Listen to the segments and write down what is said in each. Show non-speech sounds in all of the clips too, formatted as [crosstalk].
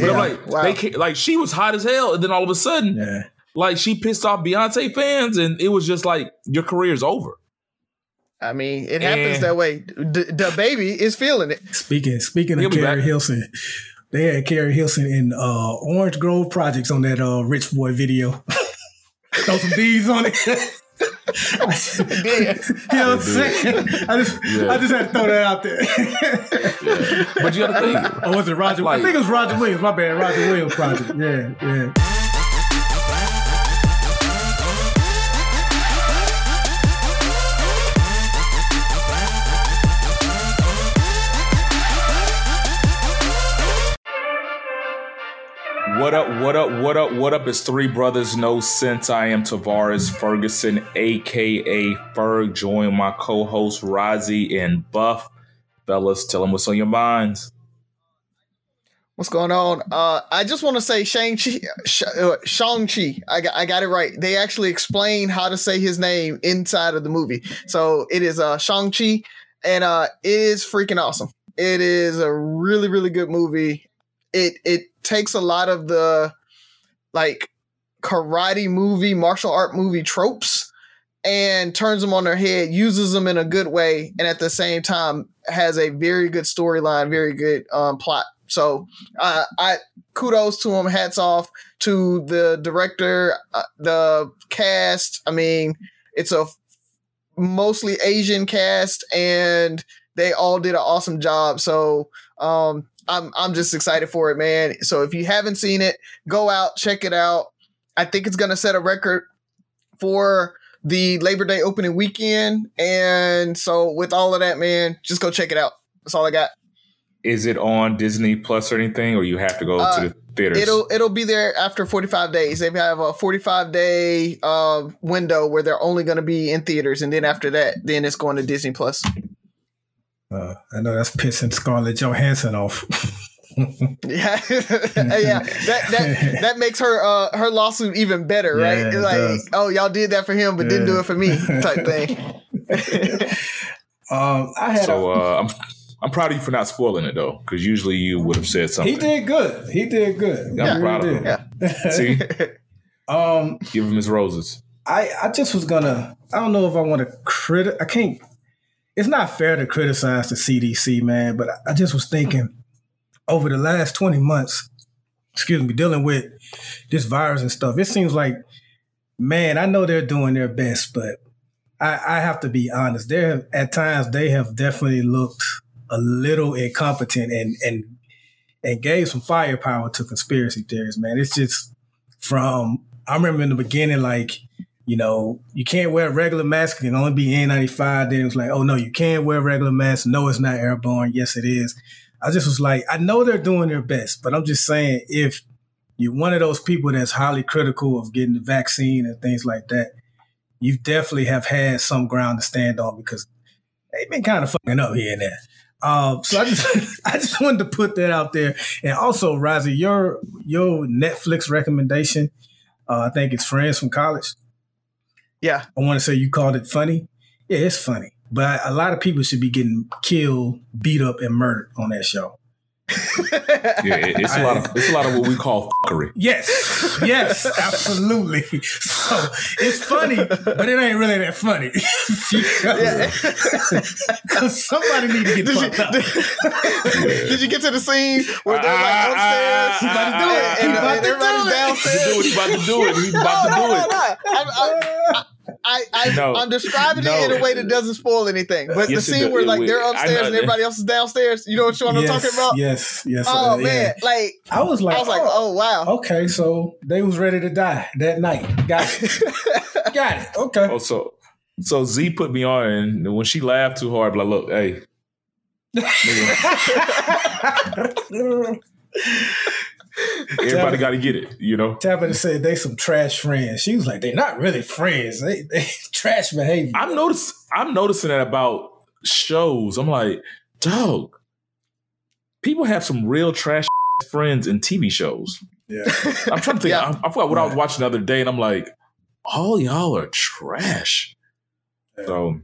But I'm like, Wow. they ca- like she was hot as hell, and then all of a sudden, Yeah. like she pissed off Beyonce fans, and it was just like your career's over. I mean, it happens Eh. that way. D- the baby is feeling it. Speaking speaking He'll of be Keri. Hilson, they had Keri Hilson in uh, Orange Grove Projects on that uh, Rich Boy video. [laughs] Throw some D's on it. [laughs] [laughs] Yeah. you know what I'm saying? I just Yeah. I just had to throw that out there. But you got to think, or was it Roger? Like- I think it was Roger Williams. My bad, Roger Williams project. Yeah, yeah. What up, what up, what up, what up? It's Three Brothers No Sense. I am Tavares Ferguson, aka Ferg. Join my co host Rozzy and Buff. Fellas, tell them what's on your minds. What's going on? Uh, I just want to say Shang-Chi, Sh- uh, Shang-Chi. I got, I got it right. They actually explain how to say his name inside of the movie. So it is uh, Shang-Chi, and uh, it is freaking awesome. It is a really, really good movie. It it takes a lot of the like karate movie, martial art movie tropes and turns them on their head, uses them in a good way, and at the same time has a very good storyline, very good um, plot. So uh, I kudos to him, hats off to the director, uh, the cast. I mean, it's a mostly Asian cast, and they all did an awesome job. So um, I'm I'm just excited for it, man. So if you haven't seen it, go out check it out. I think it's gonna set a record for the Labor Day opening weekend, and so with all of that, man, just go check it out. That's all I got. Is it on Disney Plus or anything, or you have to go Uh, to the theaters? It'll it'll be there after 45 days. They have a 45 day uh, window where they're only going to be in theaters, and then after that, then it's going to Disney Plus. Uh, I know that's pissing Scarlett Johansson off. [laughs] Yeah, [laughs] yeah. That that that makes her uh, her lawsuit even better, Yeah, right? it like, does. oh, y'all did that for him, but didn't do it for me, type thing. [laughs] um, I had so a, uh, I'm I'm proud of you for not spoiling it though, because usually you would have said something. he did good. He did good. I'm He proud of really him. did. See, Um, give him his roses. I I just was gonna. I don't know if I want to crit. I can't. It's not fair to criticize the CDC, man. But I, just was thinking over the last twenty months. Excuse me, dealing with this virus and stuff. It seems like, man, I know they're doing their best, but I, I have to be honest. There, at times, they have definitely looked a little incompetent and and and gave some firepower to conspiracy theories. Man, it's just from I remember in the beginning, like you know, you can't wear a regular mask. It can only be N95. Then it was like, oh no, you can't wear a regular mask. No, it's not airborne. Yes, it is. I just was like, I know they're doing their best, but I'm just saying, if you're one of those people that's highly critical of getting the vaccine and things like that, you definitely have had some ground to stand on because they've been kind of fucking up here and there. Um, so I just [laughs] I just wanted to put that out there, and also, Razi, your your Netflix recommendation, uh, I think it's Friends from College. Yeah, I want to say you called it funny. Yeah, it's funny, but a lot of people should be getting killed, beat up, and murdered on that show. Yeah, it- it's a lot of it's a lot of what we call fuckery. Yes, yes, absolutely. So it's funny, but it ain't really that funny. [laughs] yeah. Because somebody need to get Did you, up. [laughs] did you get to the scene where they're like Ah, upstairs? ah, ah, and, ah, and, ah, and ah, everybody's downstairs? He's he's about to do it. He's about to do no, it. no, no. I, I, I, I, No. I'm describing No. it in a way that doesn't spoil anything. But Yes, the scene where like they're upstairs and everybody else is downstairs, you know what I'm yes, talking about? Yes, yes. Oh uh, yeah. man, like I was like, I was like, oh wow. okay, so they was ready to die that night. Got it. [laughs] Got it. Okay. Oh, so so Z put me on, and when she laughed too hard, like, look, hey, [laughs] [laughs] [laughs] everybody got to get it, you know. Tabitha said they some trash friends. She was like, they're not really friends. They, they [laughs] trash behavior. I'm notice I'm noticing that about shows. I'm like, dog, people have some real trash [laughs] friends in TV shows. Yeah. I'm trying to think. Yeah. I, I forgot what I was watching the other day, and I'm like, all y'all are trash. So,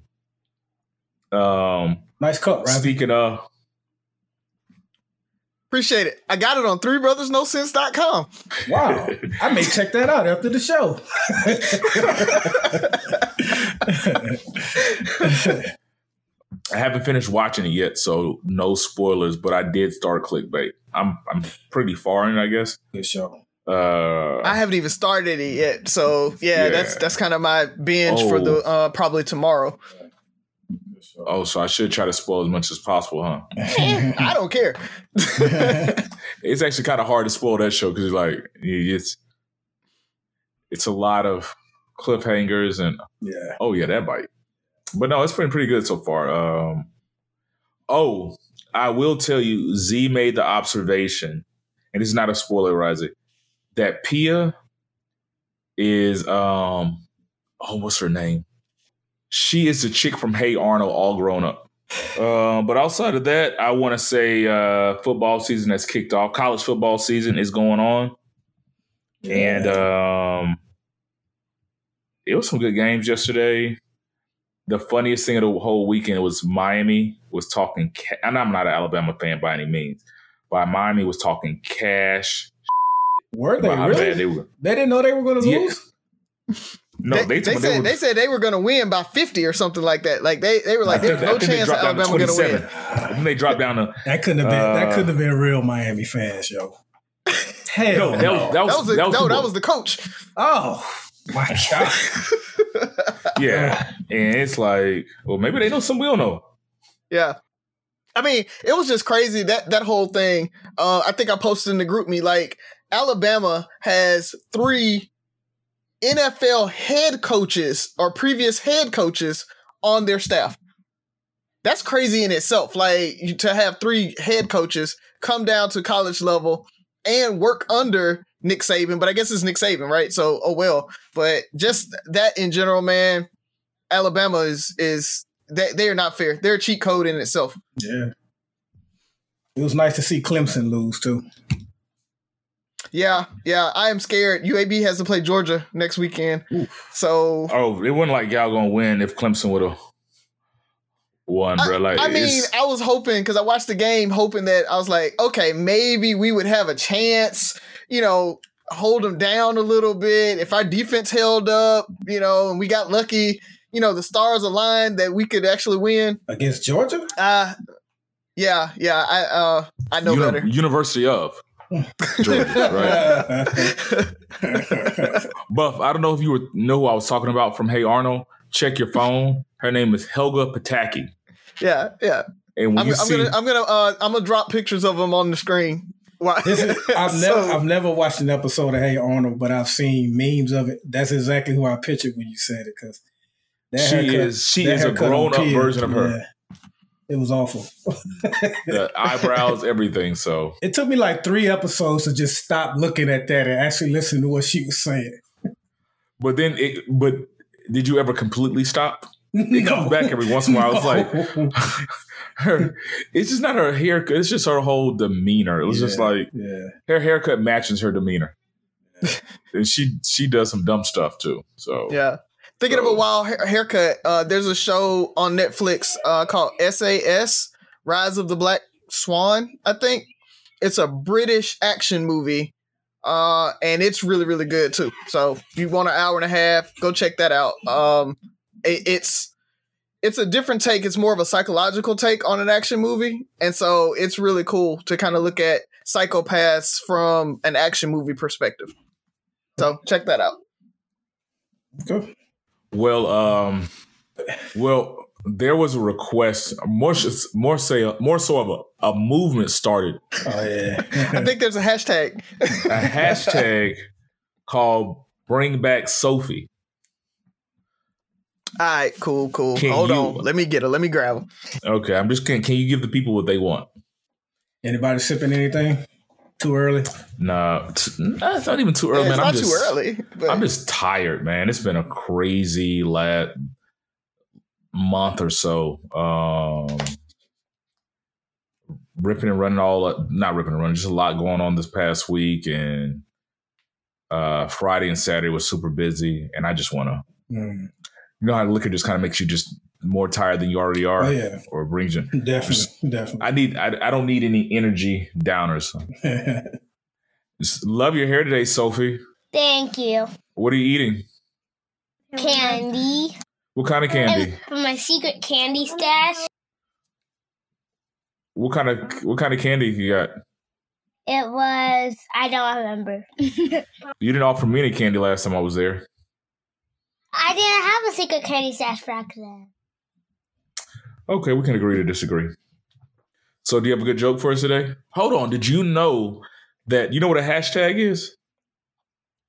um, Nice cup, right? speaking of, Appreciate it. I got it on threebrothersnosense.com. Wow. I may check that out after the show. I haven't finished watching it yet, so no spoilers. But I did start clickbait. I'm I'm pretty far in, I guess. Good show. Uh, I haven't even started it yet. So yeah, Yeah. that's that's kind of my binge for Oh. the uh probably tomorrow. Oh, so I should try to spoil as much as possible, huh? [laughs] I don't care. [laughs] It's actually kind of hard to spoil that show because like it's it's a lot of cliffhangers and yeah. oh yeah, that bite. But no, it's been pretty good so far. Um, oh, I will tell you, Z made the observation, and it's not a spoiler, Isaac, that Pia is um oh, what's her name? She is the chick from Hey Arnold, all grown up. Um, but outside of that, I want to say uh, football season has kicked off. College football season is going on, and um, it was some good games yesterday. The funniest thing of the whole weekend was Miami was talking, ca- and I'm not an Alabama fan by any means, but Miami was talking cash. Were they really? they were. They didn't know they were going to Yeah. lose. No, they, they, they told me said were- they said they were going to win by 50 or something like that. Like they they were like there's no chance dropped Alabama going to win. I think they dropped down to That couldn't have been. that Uh, couldn't have been real Miami fans, yo. [laughs] Hell no, no. that was that was, That was the, that was no, that was the coach. oh my [laughs] god. yeah, and it's like, well, maybe they know some we don't know. Yeah. I mean, it was just crazy that that whole thing. Uh, I think I posted in the group me like Alabama has three NFL head coaches or previous head coaches on their staff. That's crazy in itself. Like to have three head coaches come down to college level and work under Nick Saban, but I guess it's Nick Saban, right? So oh well. But just that in general, man, Alabama is is they they are not fair. They're a cheat code in itself. Yeah. It was nice to see Clemson lose too. Yeah, yeah. I am scared. UAB has to play Georgia next weekend. Oof. So Oh, it wasn't like y'all gonna win if Clemson would have won, bro. Like, I mean, I was hoping because I watched the game, hoping that I was like, okay, maybe we would have a chance. You know, hold them down a little bit. If our defense held up, you know, and we got lucky, you know, the stars aligned that we could actually win. Against Georgia? Uh yeah, yeah. I uh I know Uni- better. University of Georgia, right? [laughs] Buff, I don't know if you were, know who I was talking about from Hey Arnold. Check your phone. Her name is Helga Pataki. yeah, yeah. And when I'm, you I'm see, gonna I'm gonna uh I'm gonna drop pictures of them on the screen. Why? Is, [laughs] I've So- never I've never watched an episode of Hey Arnold, but I've seen memes of it. That's exactly who I pictured when you said it because she is she is a grown up version of her. It was awful. The [laughs] eyebrows, everything. So It took me like three episodes to just stop looking at that and actually listen to what she was saying. but then it but did you ever completely stop? It comes back every once in a while. It's like [laughs] her it's just not her haircut, it's just her whole demeanor. It was just like yeah. her haircut matches her demeanor. and she she does some dumb stuff too. So Yeah. Thinking of a wild ha- haircut, uh, there's a show on Netflix uh, called SAS Rise of the Black Swan, I think. It's a British action movie. Uh, and it's really, really good too. So if you want an hour and a half, go check that out. Um, it, it's it's a different take. It's more of a psychological take on an action movie, and so it's really cool to kind of look at psychopaths from an action movie perspective. So check that out. Cool. Well, um, well, there was a request, more s- more say, more so of a, a movement started, Oh yeah. I think there's a hashtag. a hashtag called "Bring Back Sophie." All right, cool, cool. Can Hold you- on. Let me get her. Let me grab her. Okay, I'm just can can you give the people what they want? Anybody sipping anything? Too early? Nah, t- nah, it's not even too early, Yeah, man. it's I'm not just, too early. But I'm just tired, man. It's been a crazy last month or so. Um, ripping and running all, up, not ripping and running, just a lot going on this past week, and uh, Friday and Saturday was super busy, and I just want to, Mm. you know, how liquor just kind of makes you just more tired than you already are, Oh yeah, or brings you. definitely, definitely. I need. I, I don't need any energy downers. [laughs] Just love your hair today, Sophie. Thank you. What are you eating? Candy. What kind of candy? And from my secret candy stash, What kind of what kind of candy you got? it was, I don't remember. [laughs] You didn't offer me any candy last time I was there. I didn't have a secret candy stash back then. Okay, we can agree to disagree. So, do you have a good joke for us today? Hold on. Did you know that you know what a hashtag is?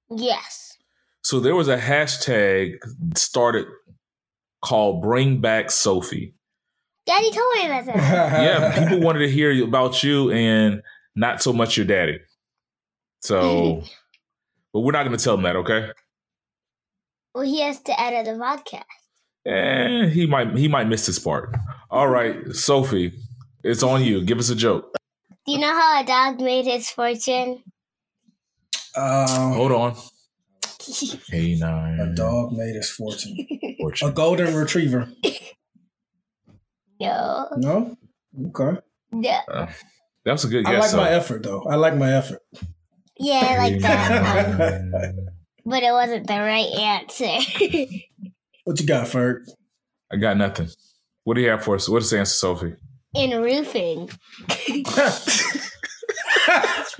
Yes. So there was a hashtag started called "Bring Back Sophie." Daddy told me about that. [laughs] Yeah, people wanted to hear about you and not so much your daddy. So, [laughs] but we're not going to tell them that, okay? well, he has to edit the podcast. Eh, he might he might miss this part. All right, Sophie, it's on you. Give us a joke. Do you know how a dog made his fortune? Um, Hold on. [laughs] Hey nine. a dog made his fortune. fortune. A golden retriever. no. No. Okay. No. That's a good guess. I like though. my effort though. I like my effort. Yeah, I like that one. [laughs] But it wasn't the right answer. [laughs] What you got, Ferg? I got nothing. What do you have for us? What's the answer, Sophie? In roofing. That's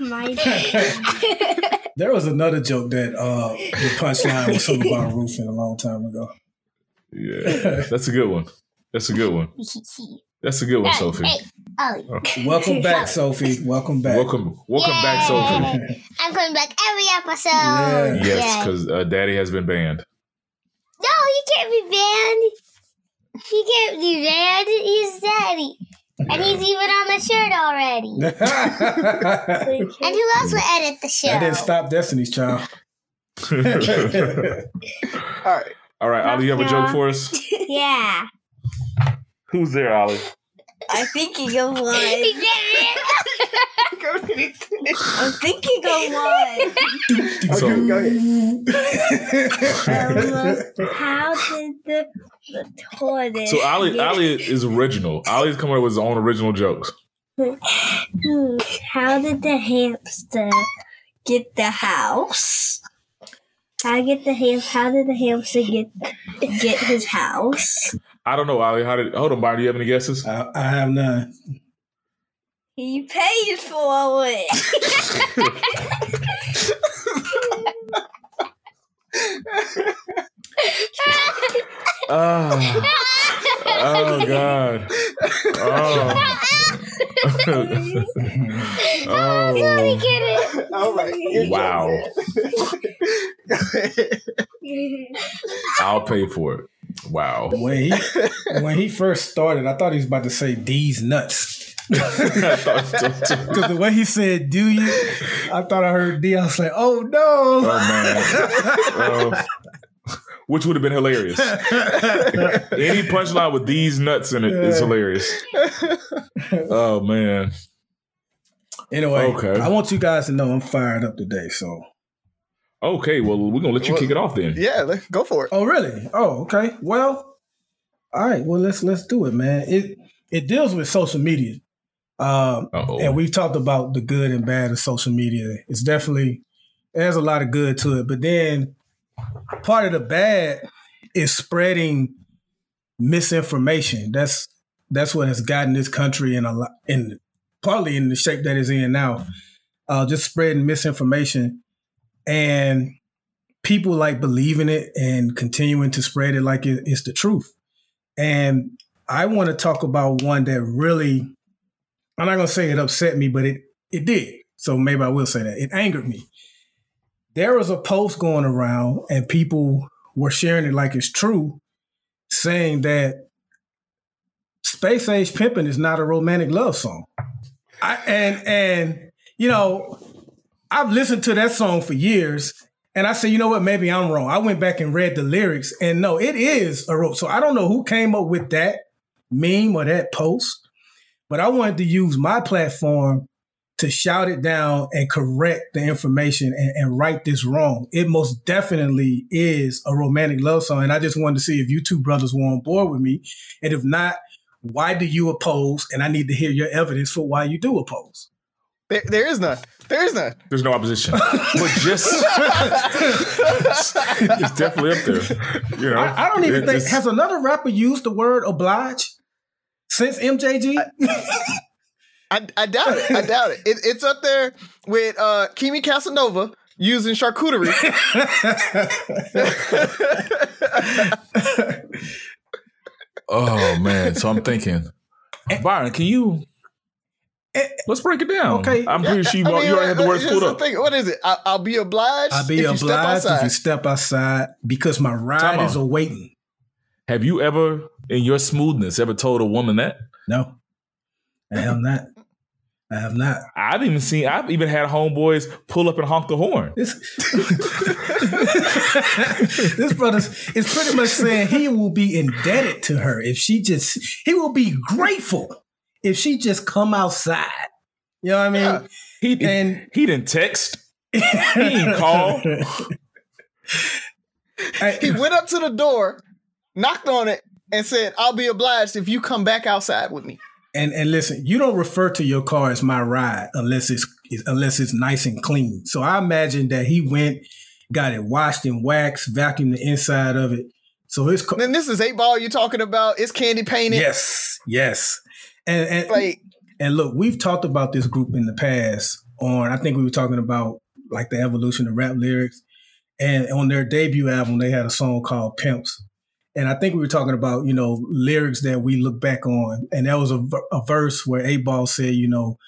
[laughs] my [laughs] [laughs] there was another joke that uh the punchline was something about roofing a long time ago. Yeah, that's a good one. That's a good one. That's a good one, Sophie. Hey, Ollie. Welcome back, Sophie. Welcome back. Welcome, welcome back, Sophie. I'm coming back every episode. Yeah. Yes, because uh, Daddy has been banned. No, he can't be banned. He can't be banned. He's daddy. And he's even on the shirt already. [laughs] [laughs] And who else will edit the show? That didn't stop Destiny's Child. [laughs] All right. All right, right, Ali, you have a joke for us? Yeah. Who's there, Ali? I'm thinking of He one. [laughs] did it. I'm thinking of one. So, Okay, go ahead. Um, [laughs] how did the, the tortoise? so Ali, get- Ali is original. Ali's coming up with his own original jokes. How did the hamster get the house? How get the ham? How did the hamster get get his house? I don't know, Ali. How did? Hold on, Byron. Do you have any guesses? I, I have none. He paid for it. Oh, oh God. Oh. [laughs] oh. Get it. All right. Good Wow. [laughs] I'll pay for it. Wow. When he [laughs] when he first started, I thought he was about to say these nuts. [laughs] I thought so, too. Because the way he said, "Do you?" I thought I heard D. I was like, "Oh no!" Oh man. Uh, [laughs] which would have been hilarious. Any punchline with these nuts in it is hilarious. Oh man. Anyway, Okay. I want you guys to know I'm fired up today. So, Okay, well we're gonna let you kick it off then. yeah, let- go for it. oh really? Oh, okay. Well, all right. Well, let's let's do it, man. It it deals with social media. Um, and we've talked about the good and bad of social media. It's definitely there's a lot of good to it, but then part of the bad is spreading misinformation. That's that's what has gotten this country in a lot in partly in the shape that it's in now. Uh, just spreading misinformation and people like believing it and continuing to spread it like it, it's the truth. And I want to talk about one that really I'm not gonna say it upset me, but it it did. So maybe I will say that it angered me. There was a post going around, and people were sharing it like it's true, saying that "Space Age Pimpin' is not a romantic love song. I, and and you know, I've listened to that song for years, and I said, you know what? Maybe I'm wrong. I went back and read the lyrics, and no, it is a ro- so I don't know who came up with that meme or that post, but I wanted to use my platform to shout it down and correct the information and, and right this wrong. It most definitely is a romantic love song. And I just wanted to see if you two brothers were on board with me. And if not, why do you oppose? And I need to hear your evidence for why you do oppose. There, there is none. There is none. There's no opposition, [laughs] but just [laughs] it's definitely up there. You know, I, I don't even It think just- has another rapper used the word oblige since MJG. I, I doubt it. I doubt it. it. It's up there with uh, Kimi Casanova using charcuterie. [laughs] Oh man, so I'm thinking, Byron, can you? Eh, Let's break it down. Okay. I'm pretty sure you, I mean, you already had the words just pulled up. thing- what is it? I, I'll be obliged. I'll be if you obliged if you step outside because my ride Time is out. awaiting. Have you ever, in your smoothness, ever told a woman that? No, I have [laughs] not. I have not. I've even seen. I've even had homeboys pull up and honk the horn. This, [laughs] this brother is pretty much saying he will be indebted to her if she just. He will be grateful if she just come outside. You know what I mean? Yeah. He And he didn't text. He didn't call. [laughs] he went up to the door, knocked on it, and said, "I'll be obliged if you come back outside with me." And and listen, you don't refer to your car as my ride unless it's unless it's nice and clean. So I imagine that he went, got it washed and waxed, vacuumed the inside of it. So his car. Then this is eight ball you're talking about. It's candy painted. Yes, yes. And and Like and look, we've talked about this group in the past. On I think we were talking about like the evolution of rap lyrics. And on their debut album, they had a song called Pimps. And I think we were talking about, you know, lyrics that we look back on. And that was a, a verse where Eight Ball said, you know,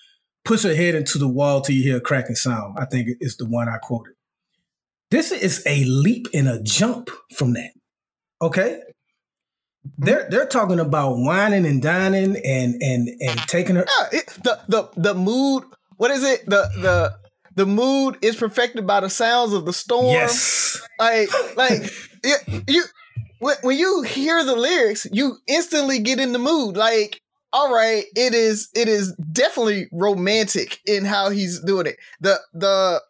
push your head into the wall till you hear a cracking sound. I think it's the one I quoted. This is a leap and a jump from that. Okay? They're they're talking about whining and dining and and and taking her. yeah, it, the the the mood. What is it? The the the mood is perfected by the sounds of the storm. Yes. like like you, when you hear the lyrics you instantly get in the mood like all right it is it is definitely romantic in how he's doing it the the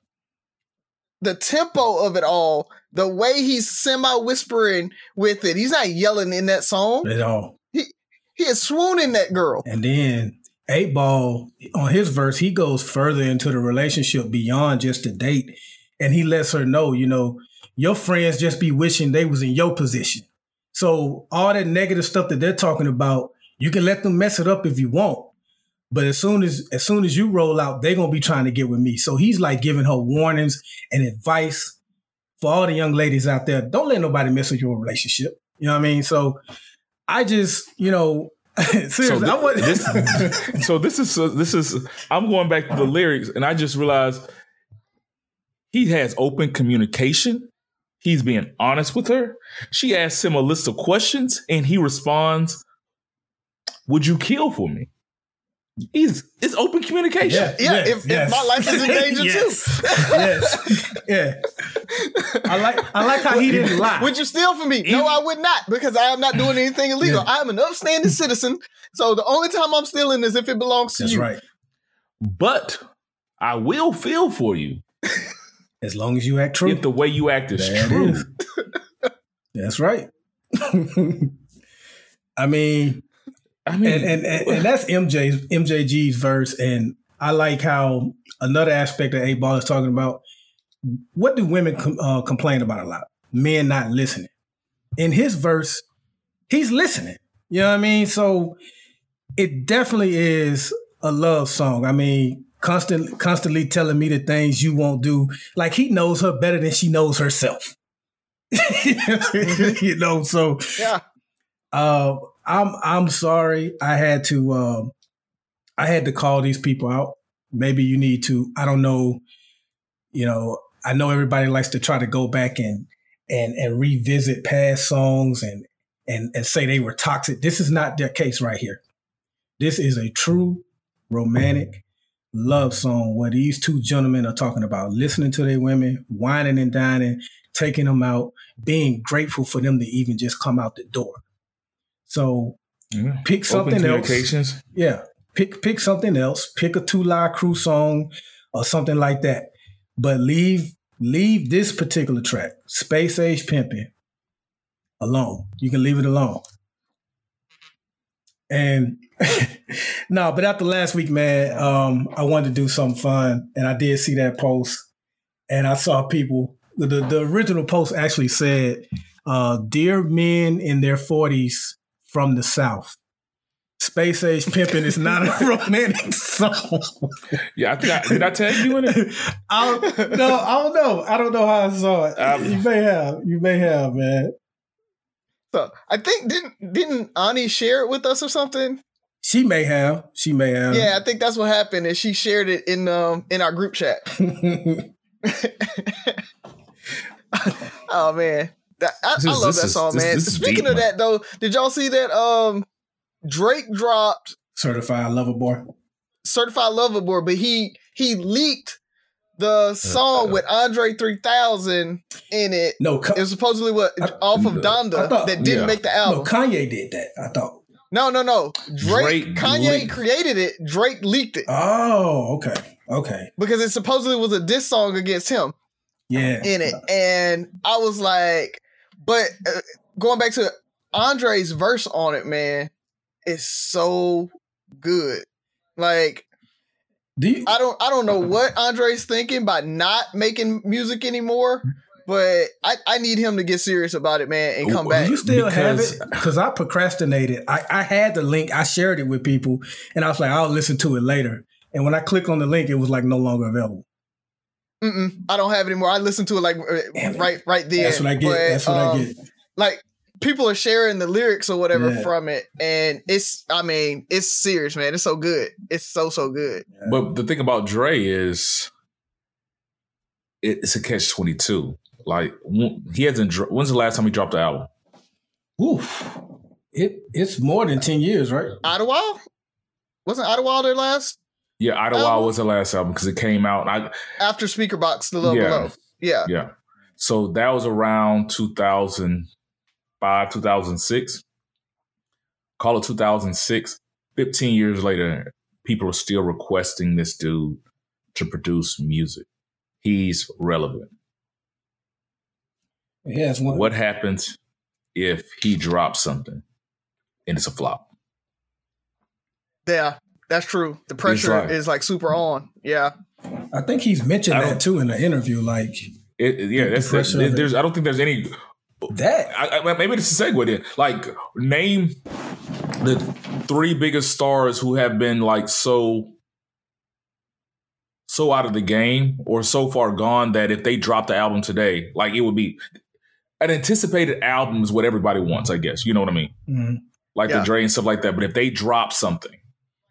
the tempo of it all the way he's semi whispering with it he's not yelling in that song At all. he he is swooning that girl And then Eight Ball on his verse, he goes further into the relationship beyond just a date, and he lets her know, you know, your friends just be wishing they was in your position. So all that negative stuff that they're talking about, you can let them mess it up if you want. But as soon as as soon as you roll out, they're gonna be trying to get with me. So he's like giving her warnings and advice for all the young ladies out there. Don't let nobody mess with your relationship. You know what I mean? So I just, you know, [laughs] seriously, So, I thi- this, [laughs] so this is so this is I'm going back to the lyrics, and I just realized he has open communication. He's being honest with her. She asks him a list of questions, and he responds, "Would you kill for me?" He's it's open communication. yeah Yes, if, yes. if my life is in [laughs] danger Yes. too yes, yeah. I like I like how he didn't lie. Would you steal from me? No, I would not, because I am not doing anything illegal. Yeah. I am an upstanding citizen. So the only time I'm stealing is if it belongs to That's you. right. But I will feel for you [laughs] As long as you act true. if the way you act is There it true. is. That's right. [laughs] I mean, I mean, and, and, and, and that's MJ's MJG's verse, and I like how another aspect that Eight Ball is talking about. What do women com- uh, complain about a lot? Men not listening. In his verse, he's listening. You know what I mean? So it definitely is a love song. I mean, constantly constantly telling me the things you won't do. Like he knows her better than she knows herself. [laughs] you know, so Yeah. uh, I'm I'm sorry. I had to um, I had to call these people out. Maybe you need to. I don't know. You know, I know everybody likes to try to go back and and and revisit past songs and and and say they were toxic. This is not their case right here. This is a true romantic love song where these two gentlemen are talking about listening to their women, whining and dining, taking them out, being grateful for them to even just come out the door. So Yeah. pick something else. Yeah. Pick pick something else. Pick a Two Live Crew song or something like that. But leave leave this particular track, Space Age Pimpin', alone. You can leave it alone. And [laughs] no, but after last week, man, um, I wanted to do something fun, and I did see that post, and I saw people. The the original post actually said, uh, "Dear men in their forties from the South." Space Age Pimping is not a [laughs] romantic song. Yeah, I think I, did I tag you in it? [laughs] I don't, no, I don't know. I don't know how I saw it. Um, you may have. You may have, man. So I think didn't didn't Ani share it with us or something? She may have. She may have. Yeah, I think that's what happened. Is she shared it in um in our group chat? [laughs] oh man, That- I, This I love that song, this- man. this is Speaking deep, of that though, did y'all see that um Drake dropped Certified lover boy. Certified Lover Boy, but he he leaked the song with Andre 3000 in it. No, Ka- It was supposedly what I- off of I Donda thought- that didn't yeah. make the album. no. Kanye did that. I thought. No, no, no. Drake, Drake Kanye leaked. created it. Drake leaked it Oh, okay, okay, because it supposedly was a diss song against him yeah. in it, and I was like, but uh, going back to Andre's verse on it, man, is so good. Like Do you, I don't, I don't know what Andre's thinking by not making music anymore, but I, I need him to get serious about it, man, and come back. you still have Because- it? Because I procrastinated. I, I had the link. I shared it with people, and I was like, I'll listen to it later. And when I click on the link, it was like no longer available. Mm-mm, I don't have it anymore. I listen to it like uh, Damn it. right, right there. That's what I get. But, That's what um, I get. like people are sharing the lyrics or whatever Yeah. from it and it's i mean it's serious man it's so good it's so so good But the thing about Dre is, it's a catch twenty two. Like w- he hasn't. dro- When's the last time he dropped the album? Oof. It it's more than ten years, right? Idlewild? wasn't Idlewild their last Yeah, Idlewild Album? was the last album because it came out. I, after Speakerboxxx the love Yeah. below yeah yeah, so that was around two thousand five, two thousand six. Call it two thousand six. Fifteen years later, people are still requesting this dude to produce music. He's relevant. Yeah, it's one. What happens if he drops something and it's a flop? yeah that's true the pressure like- is like super on yeah I think he's mentioned I that too in the interview. Like It, it- yeah, The that's, pressure of it. there's. I don't think there's any. that. I, I, maybe this is a segue then. Like, name the three biggest stars who have been like so, so out of the game or so far gone that if they dropped the album today, like it would be an anticipated album is what everybody wants. I guess you know what I mean, Mhm. like Yeah. the Dre and stuff like that. But if they drop something,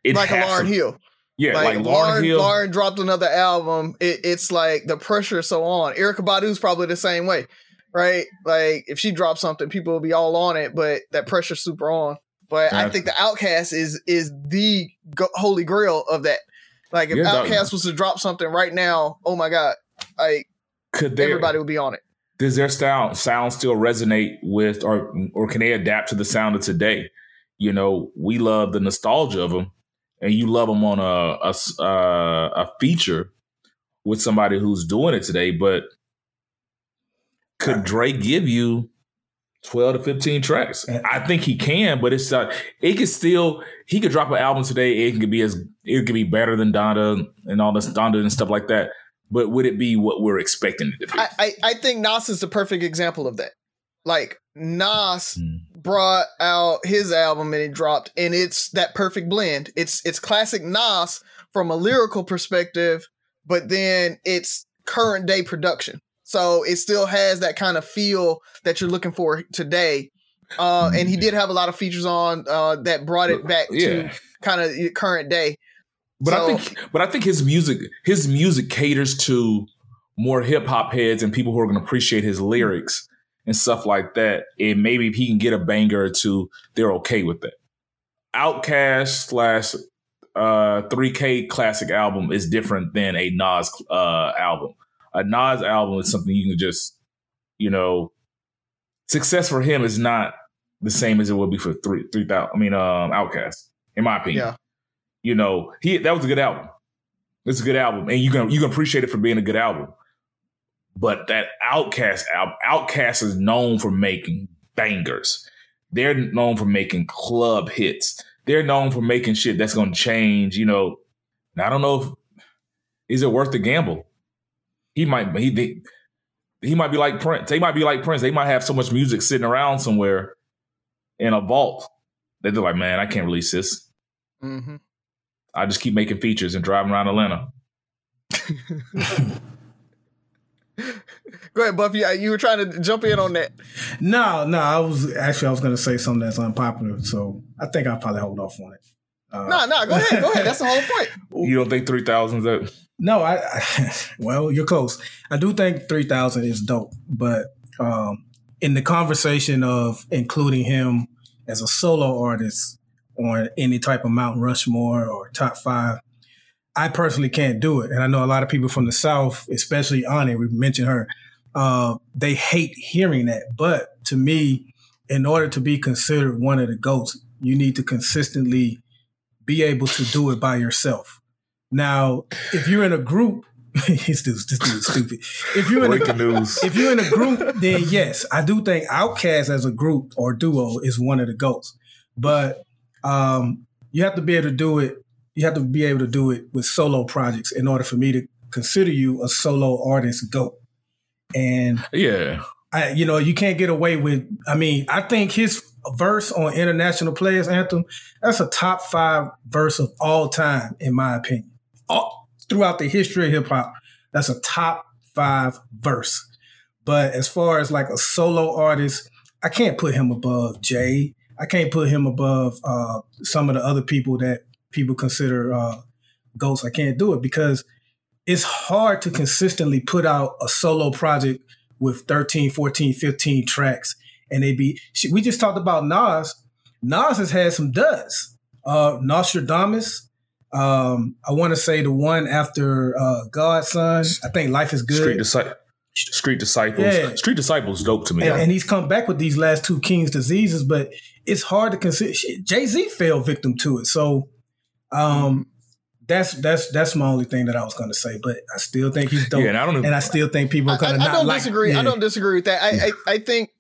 it like a Lauryn to- hill. Yeah, like, like, Lauryn, Lauryn Hill. Lauryn dropped another album. It, it's like the pressure is so on. Erykah Badu's probably the same way right? Like if she drops something people will be all on it but that pressure's super on. But i think the OutKast is is the go- holy grail of that. Like if Yeah, OutKast was to drop something right now oh my god like Could they? everybody would be on it. Does their style sound still resonate with or or can they adapt to the sound of today? You know we love the nostalgia of them and you love them on a a, s- uh, a feature with somebody who's doing it today but could Drake give you 12 to 15 tracks? I think he can but it's uh, it could still he could drop an album today it could be as it could be better than donda and all this donda and stuff like that but would it be what we're expecting it to be? I, I i think nas is the perfect example of that. Like nas Mm. brought out his album and it dropped and it's that perfect blend. It's it's classic nas from a lyrical perspective but then it's current day production. So it still has that kind of feel that you're looking for today. Uh and he did have a lot of features on uh that brought it back to kind of current day. But So- I think, but I think his music, his music caters to more hip hop heads and people who are going to appreciate his lyrics and stuff like that. And maybe if he can get a banger or two, they're okay with that. OutKast slash uh 3K classic album is different than a Nas uh album. A Nas album is something you can just, you know, success for him is not the same as it would be for three three thousand. I mean, um, OutKast, in my opinion. Yeah. You know, he that was a good album. It's a good album, and you can you can appreciate it for being a good album. But that OutKast album, OutKast is known for making bangers. They're known for making club hits. They're known for making shit that's going to change. You know, I don't know if is it worth the gamble. He might he he might be like Prince. They might be like Prince. They might have so much music sitting around somewhere in a vault that they're like, man, I can't release this. Mm-hmm. I just keep making features and driving around Atlanta. [laughs] [laughs] [laughs] Go ahead, Buffy. You were trying to jump in on that. No, no, I was actually I was going to say something that's unpopular, so I think I'll probably hold off on it. Uh, no, no, go ahead, go ahead. That's the whole point. [laughs] You don't think three thousand is that? No, I, I, [laughs] Well, you're close. I do think three thousand is dope, but um, in the conversation of including him as a solo artist on any type of Mount Rushmore or top five, I personally can't do it. And I know a lot of people from the South, especially Ani, we mentioned her, uh, they hate hearing that. But to me, in order to be considered one of the GOATs, you need to consistently be able to do it by yourself. Now, if you're in a group, [laughs] this dude's, this dude's stupid. If you're in a, news. if you're in a group, then yes, I do think OutKast as a group or duo is one of the goats. But um, you have to be able to do it you have to be able to do it with solo projects in order for me to consider you a solo artist go. And yeah, I, you know, you can't get away with. I mean, I think his verse on International Players Anthem that's a top five verse of all time, in my opinion. All, throughout the history of hip hop, that's a top five verse. But as far as like a solo artist, I can't put him above Jay. I can't put him above uh, some of the other people that people consider uh, ghosts. I can't do it because it's hard to consistently put out a solo project with 13, 14, 15 tracks. And they be, we just talked about Nas. Nas has had some duds. Uh, Nastradamus. Um, I want to say the one after uh, God's Son. I think Life is Good. Street, Disci- Street Disciples. Yeah. Street Disciples dope to me. And, and, he's come back with these last two King's diseases, but it's hard to consider. Jay Z fell victim to it. So um, that's that's that's my only thing that I was going to say, but I still think he's dope, yeah, and I don't, and I still think people are going to not I don't like, disagree. Yeah. I don't disagree with that. I I, I think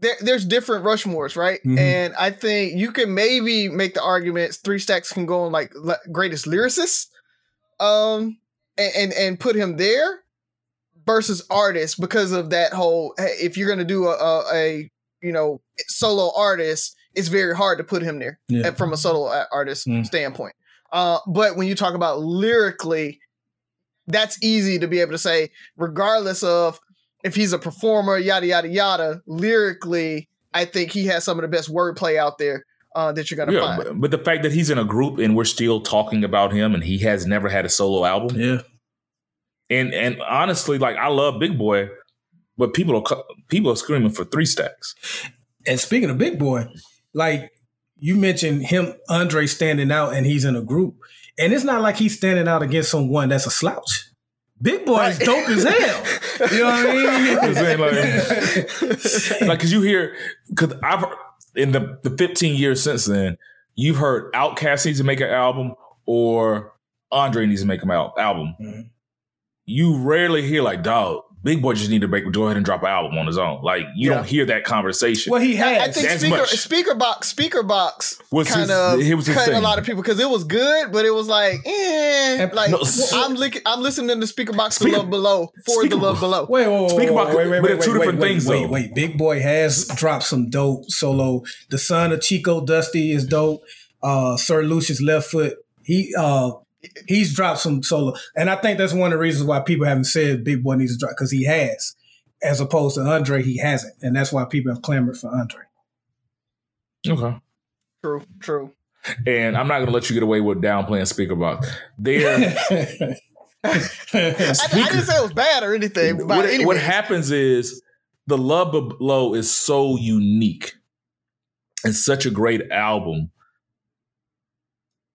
there, there's different Rushmores, right? Mm-hmm. And I think you can maybe make the arguments three stacks can go on like greatest lyricist, um, and, and and, put him there versus artist because of that whole. Hey, if you're going to do a, a, a you know solo artist it's very hard to put him there yeah. from a solo artist mm. standpoint. Uh, but when you talk about lyrically, that's easy to be able to say, regardless of if he's a performer, yada yada yada. Lyrically, I think he has some of the best wordplay out there uh, that you're gonna yeah, find. But, but, the fact that he's in a group and we're still talking about him, and he has never had a solo album, yeah. And and honestly, like I love Big Boi, but people are people are screaming for three stacks. And speaking of Big Boi, like you mentioned him, Andre standing out, and he's in a group, and it's not like he's standing out against someone that's a slouch. Big Boi is dope as hell. You know what I mean? [laughs] like, [laughs] like, cause you hear, cause I've in the the 15 years since then, you've heard OutKast needs to make an album or Andre needs to make an album. Mm-hmm. You rarely hear like, dog, Big Boi just need to break, go ahead and drop an album on his own. Like you yeah. don't hear that conversation. Well, he has. I, I think speaker, much. Speakerboxxx, Speakerboxxx kind of cut a lot of people because it was good, but it was like, eh, like no, I'm li- I'm listening to Speaker, the Love Below for Speaker, the Love Below. Wait, wait, wait, Speakerboxxx, wait, wait, wait, wait, two wait, different wait, things. Wait, though. wait, Big Boi has dropped some dope solo. The son of Chico Dusty is dope. Uh, Sir Lucious Left Foot. He uh he's dropped some solo, and I think that's one of the reasons why people haven't said Big Boi needs to drop because he has, as opposed to Andre, he hasn't, and that's why people have clamored for Andre. Okay, true, true. And I'm not going to let you get away with downplaying Speakerboxxx. There. [laughs] I, I, didn't say it was bad or anything. What, what happens is the Love Below is so unique. It's such a great album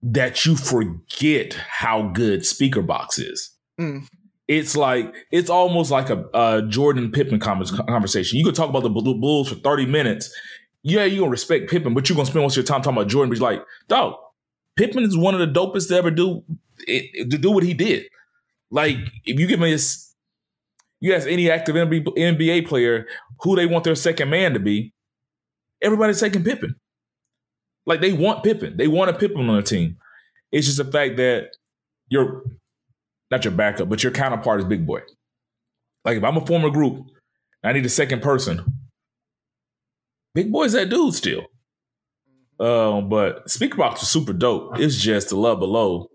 that you forget how good Speakerboxxx is. Mm. It's like it's almost like a, a Jordan Pippen conversation. You could talk about the Bulls for thirty minutes. Yeah, you're gonna respect Pippen, but you're gonna spend most of your time talking about Jordan. But he's like, dog, Pippen is one of the dopest to ever do it, to do what he did. Like if you give me this, you ask any active NBA player who they want their second man to be, everybody's taking Pippen. Like they want Pippen. They want a Pippen on their team. It's just the fact that you're not your backup, but your counterpart is Big Boi. Like if I'm a former group, I need a second person. Big Boi's that dude still. Um, but Speakerboxxx was super dope. It's just the love below.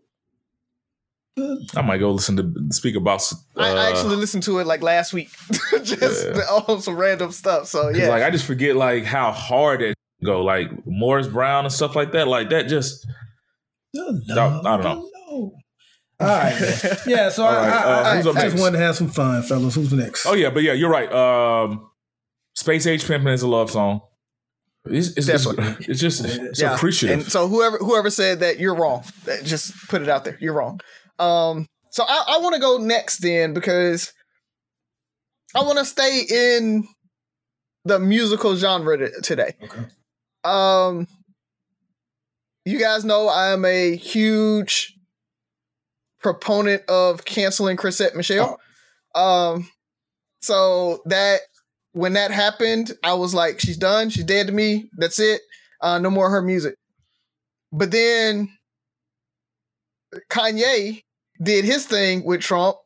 I might go listen to Speakerboxxx. Uh, I actually listened to it like last week, [laughs] just yeah. all some random stuff. So yeah, like I just forget like how hard it go. Like Morris Brown and stuff like that. Like that just. I, I don't know. All right. [laughs] Yeah. So I, right. uh, I, I, I just wanted to have some fun, fellas. Who's next? Oh yeah, but yeah, you're right. Um, Space Age Pimpin' is a love song. It's, it's, it's, it's just it's yeah. appreciative. And so whoever whoever said that you're wrong, just put it out there. You're wrong. Um, so I, I want to go next then because I want to stay in the musical genre today. Okay. Um, you guys know I am a huge proponent of canceling Chrisette Michele. Oh. Um, so that when that happened, I was like, she's done. She's dead to me. That's it. Uh, no more her music. But then Kanye did his thing with Trump.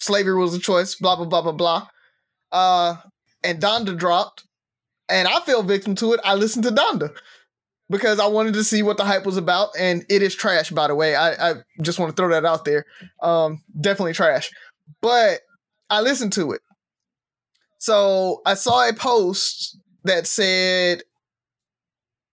Slavery was a choice, blah, blah, blah, blah, blah. Uh, and Donda dropped. And I fell victim to it. I listened to Donda because I wanted to see what the hype was about. And it is trash, by the way. I, I just want to throw that out there. Um, definitely trash. But I listened to it. So I saw a post that said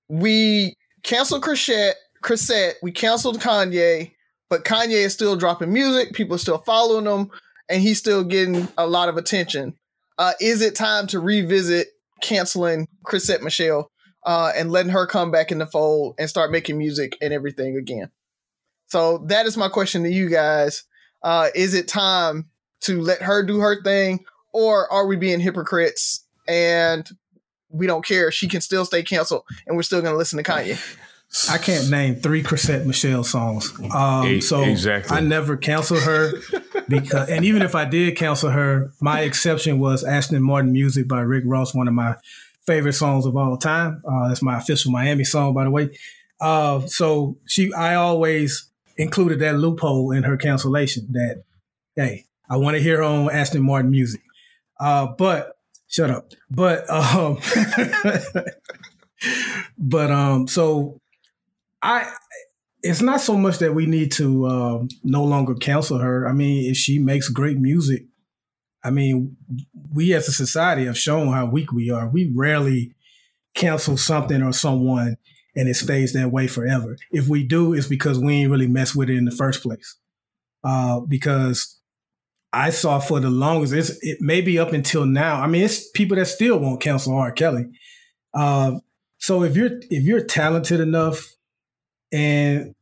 we canceled Chrisette, Chrisette, we canceled Kanye, but Kanye is still dropping music. People are still following him, and he's still getting a lot of attention. Uh, is it time to revisit canceling Chrisette Michele uh, and letting her come back in the fold and start making music and everything again? So that is my question to you guys. Uh, is it time to let her do her thing, or are we being hypocrites and we don't care? She can still stay canceled, and we're still going to listen to Kanye. [laughs] I can't name three Chrisette Michele songs. Um, so exactly. I never cancel her because, and even if I did cancel her, my exception was Aston Martin Music by Rick Ross, one of my favorite songs of all time. Uh, that's my official Miami song, by the way. Uh, so she, I always included that loophole in her cancellation that, hey, I want to hear her on Aston Martin Music. Uh, but shut up. But um, [laughs] but um, so I it's not so much that we need to um, no longer cancel her. I mean, if she makes great music, I mean, we as a society have shown how weak we are. We rarely cancel something or someone and it stays that way forever. If we do, it's because we ain't really mess with it in the first place. Uh, because I saw for the longest, it's, it may be up until now. I mean, it's people that still won't cancel R. Kelly. Uh, so if you're if you're talented enough and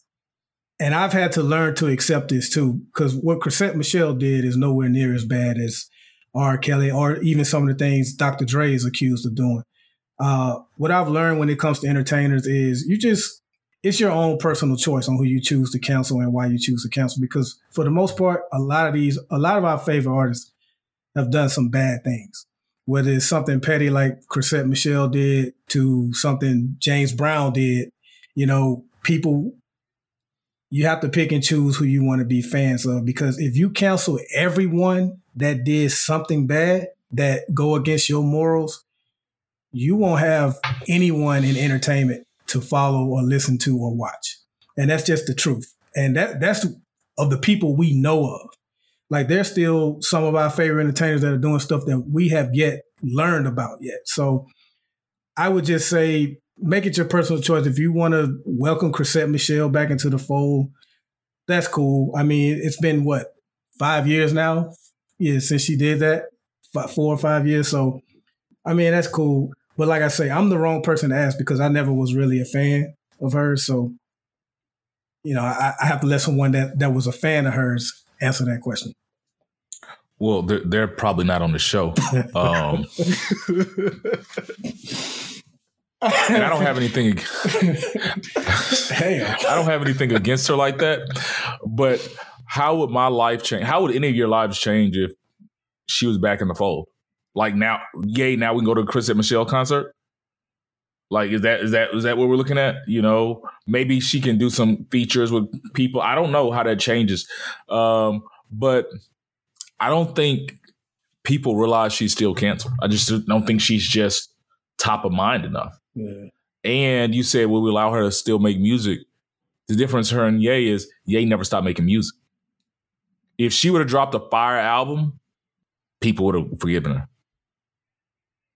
and I've had to learn to accept this too, because what Chrisette Michele did is nowhere near as bad as R. Kelly or even some of the things Dr. Dre is accused of doing. Uh, what I've learned when it comes to entertainers is you just it's your own personal choice on who you choose to counsel and why you choose to counsel. Because for the most part, a lot of these, a lot of our favorite artists have done some bad things. Whether it's something petty like Chrisette Michele did to something James Brown did, you know, people you have to pick and choose who you want to be fans of because if you cancel everyone that did something bad that go against your morals you won't have anyone in entertainment to follow or listen to or watch. And that's just the truth. And that that's of the people we know of. Like there's still some of our favorite entertainers that are doing stuff that we have yet learned about yet. So i would just say make it your personal choice. If you want to welcome Chrisette Michele back into the fold, that's cool. I mean, it's been what five years now, yeah, since she did that, four or five years. So, I mean, that's cool. But like I say, I'm the wrong person to ask because I never was really a fan of hers. So, you know, I, I have to let someone that that was a fan of hers answer that question. Well, they're, they're probably not on the show. [laughs] Um, [laughs] and I don't have anything. Hey, [laughs] [laughs] I don't have anything against her like that. But how would my life change? How would any of your lives change if she was back in the fold? Like now, yay! Now we can go to a Chrisette Michele concert. Like is that is that is that what we're looking at? You know, maybe she can do some features with people. I don't know how that changes, um, but I don't think people realize she's still canceled. I just don't think she's just top of mind enough. Yeah. And you said, will we allow her to still make music? The difference her and Ye is Ye never stopped making music. If she would have dropped a fire album, people would have forgiven her.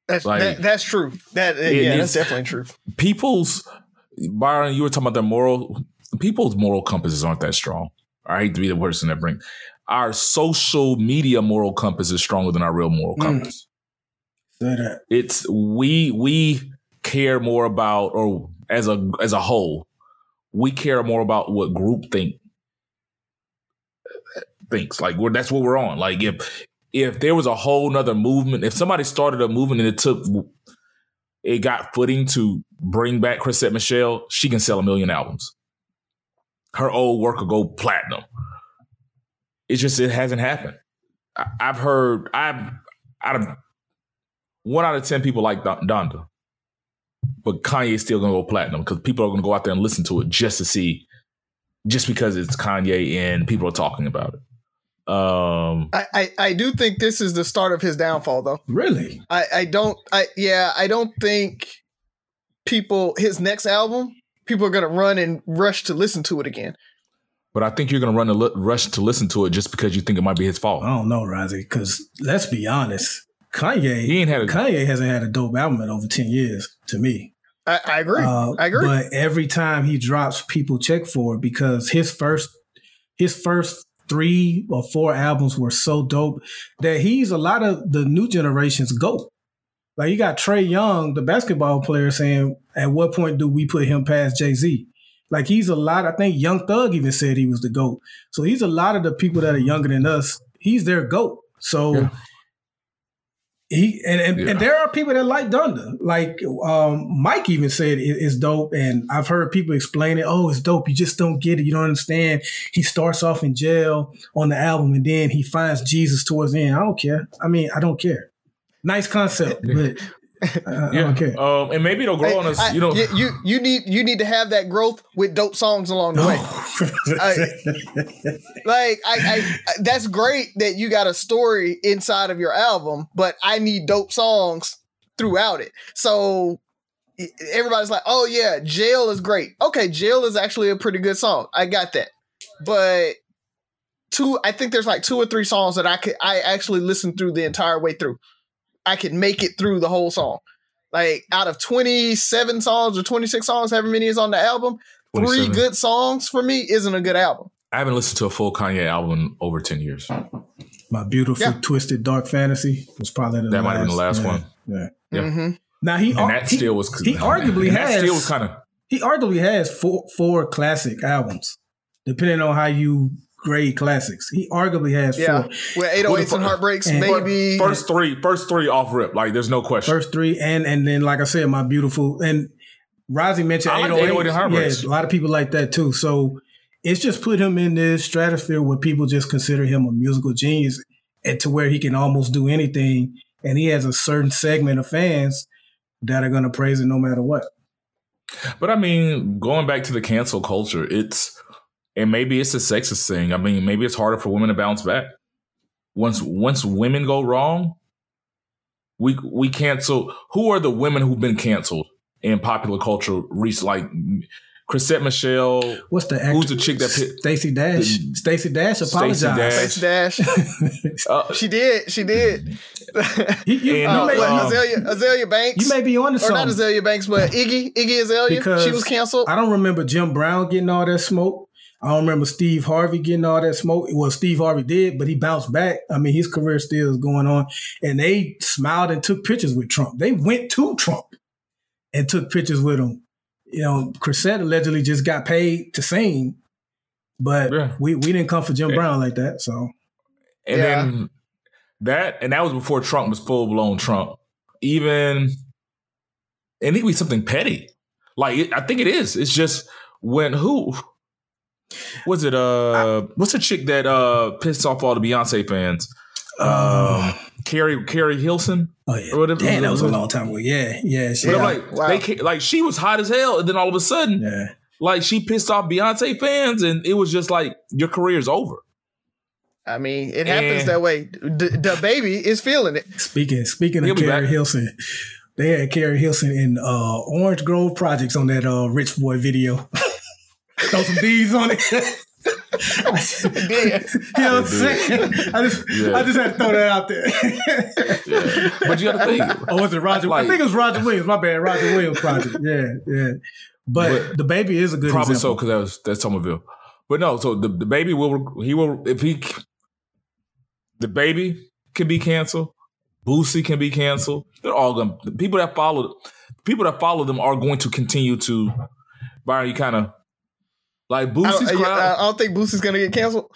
That's Like- that, that's true. That It yeah, that's definitely true. People's Byron, you were talking about their moral people's moral compasses aren't that strong. I hate to be the person that bring our social media moral compass is stronger than our real moral Mm. compass. Say that. it's we we care more about or as a as a whole we care more about what group think thinks like that's what we're on. Like if if there was a whole nother movement if somebody started a movement and it took it got footing to bring back Chrisette Michele she can sell a million albums. Her old work will go platinum. It's just it hasn't happened. I, I've heard I've out of one out of ten people like Don- Donda, but Kanye's still gonna go platinum because people are gonna go out there and listen to it just to see, just because it's Kanye and people are talking about it. Um, I, I I do think this is the start of his downfall, though. Really? I I don't I yeah I don't think people his next album people are gonna run and rush to listen to it again. but I think you're gonna run a li- rush to listen to it just because you think it might be his fault. I don't know, Rozzy, because let's be honest. Kanye, He ain't had a Kanye hasn't had a dope album in over 10 years to me. I, I agree. Uh, I agree. But every time he drops, people check for it because his first his first three or four albums were so dope that he's a lot of the new generation's GOAT. Like you got Trae Young, the basketball player, saying, at what point do we put him past Jay-Z? Like he's a lot, I think Young Thug even said he was the GOAT. So he's a lot of the people that are younger than us, he's their GOAT. So Yeah. He and and, Yeah. and there are people that like Donda. Like um, Mike even said it, it's dope, and I've heard people explain it. Oh, it's dope. You just don't get it. You don't understand. He starts off in jail on the album, and then he finds Jesus towards the end. I don't care. I mean, I don't care. Nice concept, [laughs] but I, I yeah, don't care. um, and maybe it'll grow on us. I- you know, you, you you need you need to have that growth with dope songs along the way. [laughs] Like I, I, I- that's great that you got a story inside of your album, but I need dope songs throughout it. So everybody's like, "Oh yeah, Jail is great." Okay, Jail is actually a pretty good song. I got that. But two I think there's like two or three songs that I could I actually listened through the entire way through. I could make it through the whole song. Like out of 27 songs or 26 songs, however many is on the album, three good songs for me isn't a good album. I haven't listened to a full Kanye album in over ten years. My beautiful Yeah. twisted dark fantasy was probably the That last, might have been the last yeah, one. Yeah. Yeah. Mhm. Now he And ar- that still was he arguably and that has- still was kind of he arguably has four four classic albums, depending on how you grade classics. He arguably has Yeah. four. With 808s and heartbreaks, And- maybe. first three, first three off rip. Like there's no question. First three, and and then like I said, my beautiful and Rozzy mentioned I like 808. 808 and Heartbreaks. Yeah, a lot of people like that too. So it's just put him in this stratosphere where people just consider him a musical genius, and to where he can almost do anything, and he has a certain segment of fans that are going to praise it no matter what. But I mean, going back to the cancel culture, it's and maybe it's a sexist thing. I mean, maybe it's harder for women to bounce back. Once once women go wrong, we we cancel. Who are the women who've been canceled in popular culture? Recent, like Chrisette Michele. What's the actor? Who's the chick that pit- Stacey Dash? Stacey Dash Stacey apologized. Dash. Face [laughs] Dash. Uh, she did. She did. You, you- And, you Uh, may, what, um, Azalea, Azalea Banks. you may be on to or not. Azalea Banks, but Iggy, Iggy Azalea. Because she was canceled. I don't remember Jim Brown getting all that smoke. I don't remember Steve Harvey getting all that smoke. Well, Steve Harvey did, but he bounced back. I mean, his career still is going on. And they smiled and took pictures with Trump. They went to Trump and took pictures with him. You know, Chrisette allegedly just got paid to sing, but Yeah. we, we didn't come for Jim Yeah. Brown like that. So And Yeah. then that, and that was before Trump was full blown Trump. Even it need to be something petty. Like it, I think it is. It's just when who was it? Uh, what's the chick that uh pissed off all the Beyonce fans? Um, Keri Keri Hilson. Oh yeah, whatever- Damn, that was a long time ago. Yeah, yeah, she, But I'm Yeah. like, Wow. they like she was hot as hell, and then all of a sudden, yeah. like she pissed off Beyonce fans, and it was just like your career's over. I mean, it happens Eh. that way. The, DaBaby is feeling it. Speaking speaking He'll of be Keri back. Hilson, they had Keri Hilson in uh, Orange Grove Projects on that uh, Rich Boy video. [laughs] Throw some D's on it. [laughs] Yeah. You know what I'm saying? I just Yeah. I just had to throw that out there. But you got to think, [laughs] or oh, was it Roger? Like- I think it was Roger Williams. My bad, Roger Williams project. Yeah, yeah. But, But- DaBaby is a good probably so because that was that's Somerville. But no, so the, DaBaby will he will if he DaBaby can be canceled, Boosie can be canceled. They're all going. to People that follow people that follow them are going to continue to. Byron, you kind of like I Boosie's don't, crowd. I, I don't think Boosie's gonna get canceled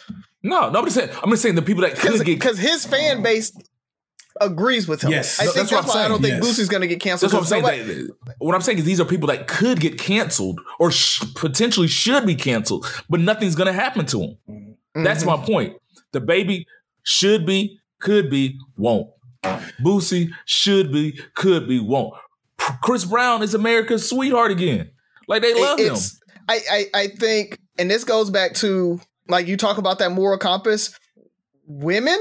no, no, I'm saying. I'm just saying the people that could get. because his fan base agrees with him. Yes. I That's think what that's, I'm why I don't think yes. Boosie's gonna get canceled. That's what I'm saying. nobody- that- what I'm saying is these are people that could get canceled or sh- potentially should be canceled, but nothing's to happen to them. That's Mhm. my point. DaBaby should be, could be, won't. Boosie should be, could be, won't. Chris Brown is America's sweetheart again. Like they love It- him. I, I I think, and this goes back to like you talk about that moral compass. Women,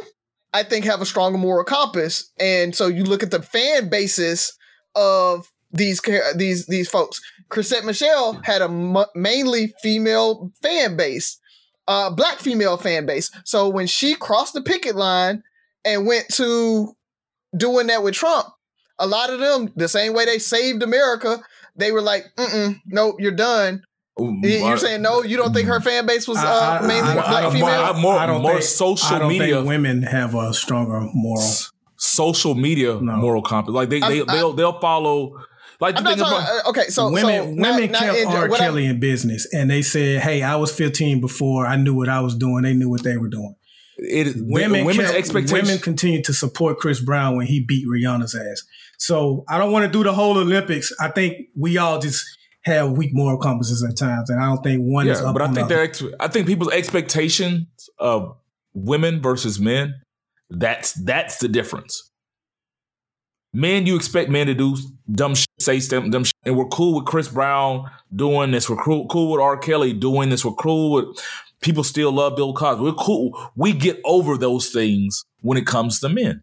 I think, have a stronger moral compass, and so you look at the fan basis of these these these folks. Chrisette Michele had a mainly female fan base, uh, black female fan base. So when she crossed the picket line and went to doing that with Trump, a lot of them, the same way they saved America, they were like, Mm-mm, "No, you're done." You- You're saying no? You don't think her fan base was uh, I- I- mainly I- I black don't- female? I- more- I don't more think, social I don't media- Think women have a stronger moral. social media No. moral compass. Like they, they, I'm- I- they'll, they'll follow. Like the I'm not thing talking. about, uh, okay, so women so not- women not kept in- R. what I'm- Kelly in business, and they said, "Hey, I was 15 before I knew what I was doing. They knew what they were doing." it, Women, women's kept- expectations. women continue to support Chris Brown when he beat Rihanna's ass. So I don't want to do the whole Olympics. I think we all just have weak moral compasses at times, and I don't think one is yeah, up but I think the they're. Ex- I think people's expectations of women versus men. That's that's the difference. Men, you expect men to do dumb shit, say dumb, dumb shit, and we're cool with Chris Brown doing this. We're cool, cool with R. Kelly doing this. We're cool with people still love Bill Cosby. We're cool. We get over those things when it comes to men.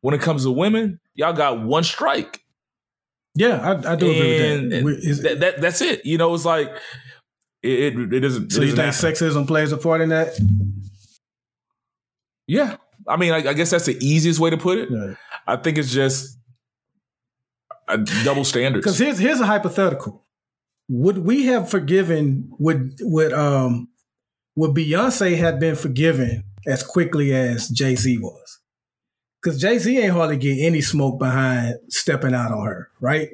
When it comes to women, y'all got one strike. Yeah, I, I do agree with that. That, that that's it. You know, it's like it it, it doesn't. so it you doesn't think happen. sexism plays a part in that? Yeah, I mean, I, I guess that's the easiest way to put it. Yeah. I think it's just a double standards. Because here's here's a hypothetical: Would we have forgiven? Would would um would Beyonce have been forgiven as quickly as Jay Z was? Because Jay Z ain't hardly get any smoke behind stepping out on her, right?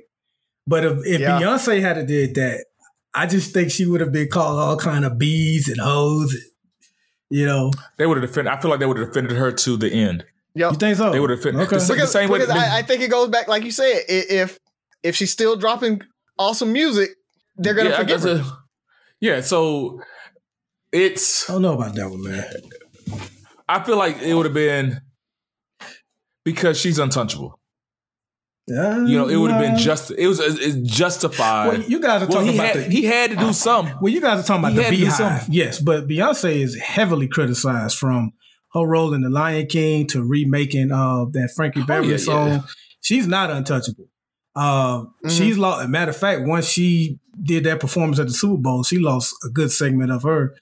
But if, if Yeah. Beyonce had did that, I just think she would have been called all kind of bees and hoes. and, You know, They would have defended. I feel like they would have defended her to the end. Yep. you think so? They would have defended Okay. the, sa- the because, same way. because that- I, I think it goes back, like you said, if if she's still dropping awesome music, they're gonna yeah, forgive her. a- yeah, so it's. I don't know about that one, man. I feel like it would have been because she's untouchable. Yeah, You know, it would have been just. It was it's justified. Well, you guys are talking about had, the he had to do something. Well, you guys are talking about He the had to do BeyHive, yes, but Beyonce is heavily criticized from her role in The Lion King to remaking uh, that Frankie Beverly Oh, yeah, song. yeah. She's not untouchable. Uh, Mhm. She's lost. Matter of fact, once she did that performance at the Super Bowl, she lost a good segment of her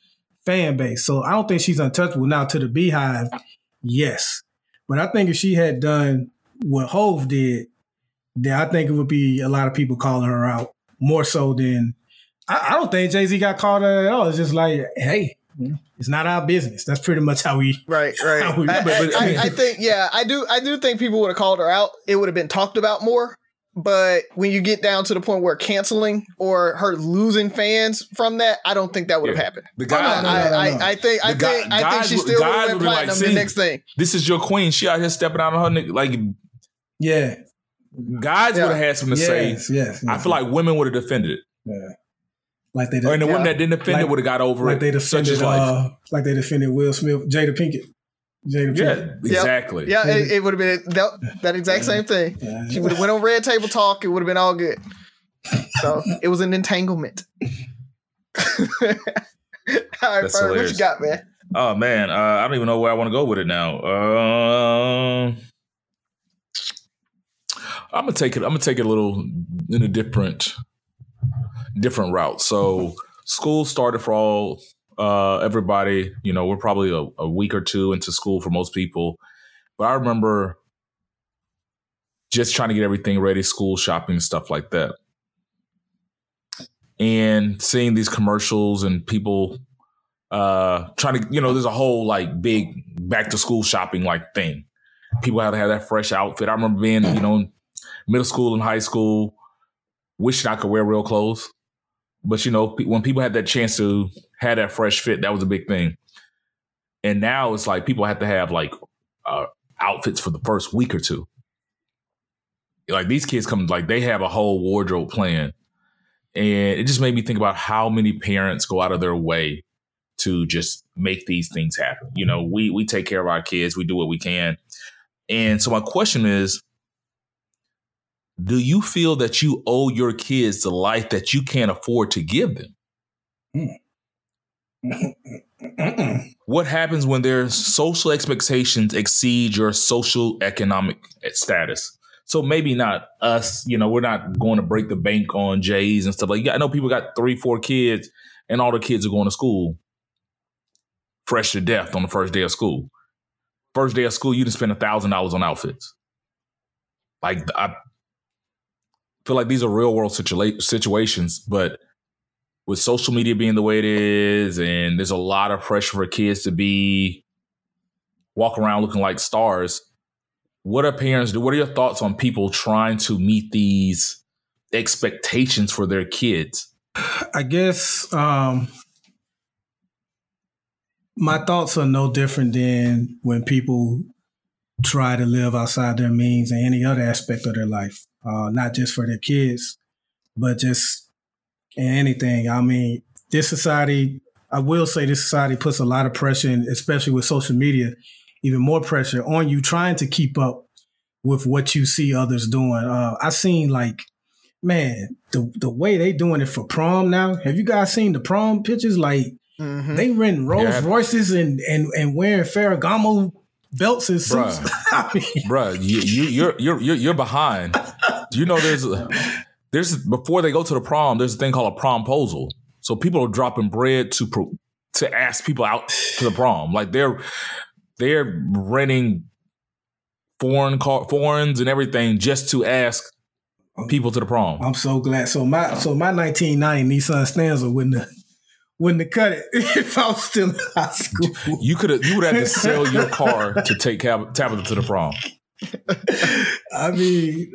fan base. So I don't think she's untouchable. Now to the BeyHive, yes, but I think if she had done what Hove did, then I think it would be a lot of people calling her out more so than I, I don't think Jay Z got called out at all. It's just like, hey, it's not our business. That's pretty much how we. Right, [laughs] right. How we- I, [laughs] but- but- I- I- I [laughs] think, yeah, I do. I do think people would have called her out. It would have been talked about more. But when you get down to the point where canceling or her losing fans from that, I don't think that would have Yeah. happened. The no, guy, no, no. I, I, I think, I The guy- think, I think she still would have went would be like, platinum the next thing. this is your queen. She out here stepping out on her nigga. Like Yeah, guys Yeah. would have had something to yes, say. yes, I feel like women would have defended it, yeah. like they or and the Yeah. women that didn't defend Like- it would have got over like it. they such defended as life. uh, like they defended Will Smith, Jada Pinkett. Jada yeah, Pinkett. exactly. Yeah, it, it would have been that, that exact same thing. [laughs] She would have went on Red Table Talk. It would have been all good. So it was an entanglement. [laughs] all right, That's Ferg, what you got, man? Oh man, uh, I don't even know where I want to go with it now. Uh, I'm gonna take it. I'm gonna take it a little in a different, different route. So school started for all uh, everybody. You know, we're probably a, a week or two into school for most people, but I remember just trying to get everything ready, school shopping, stuff like that, and seeing these commercials and people uh trying to you know there's a whole like big back to school shopping like thing. People had to have that fresh outfit. I remember being you know in middle school and high school wishing i could wear real clothes. But you know when people had that chance to have that fresh fit that was a big thing and now it's like people have to have like uh outfits for the first week or two like these kids come like they have a whole wardrobe plan and it just made me think about how many parents go out of their way to just make these things happen. You know, we we take care of our kids, we do what we can. And so my question is do you feel that you owe your kids the life that you can't afford to give them? Mm-mm. What happens when their social expectations exceed your social economic status? So maybe not us, you know, we're not going to break the bank on J's and stuff like that. I know people got three, four kids, and all the kids are going to school fresh to death on the first day of school. First day of school, you didn't spend a thousand dollars on outfits. Like I feel like these are real world situa- situations, but with social media being the way it is, and there's a lot of pressure for kids to be walk around looking like stars. What are parents do? What are your thoughts on people trying to meet these expectations for their kids? I guess um, my thoughts are no different than when people try to live outside their means in any other aspect of their life, uh, not just for their kids, but just in anything. I mean, this society, I will say this society puts a lot of pressure, in, especially with social media, even more pressure on you trying to keep up with what you see others doing. Uh, I seen like man, the the way they doing it for prom now. Have you guys seen the prom pictures? Like Mhm. they renting Rolls Yeah. Royces and, and and wearing Ferragamo belts and suits. Bruh. [laughs] I mean, Bruh, you, you you're you're you're you're behind. You know, there's a, there's before they go to the prom, there's a thing called a promposal. So people are dropping bread to pro, to ask people out to the prom. Like they're they're renting foreign car foreigns and everything just to ask people to the prom. I'm so glad. So my so my 1990 Nissan Stanza wouldn't have, wouldn't have cut it [laughs] if I was still in high school. You could have you would have to sell your [laughs] car to take Tab- Tabitha to the prom. I mean,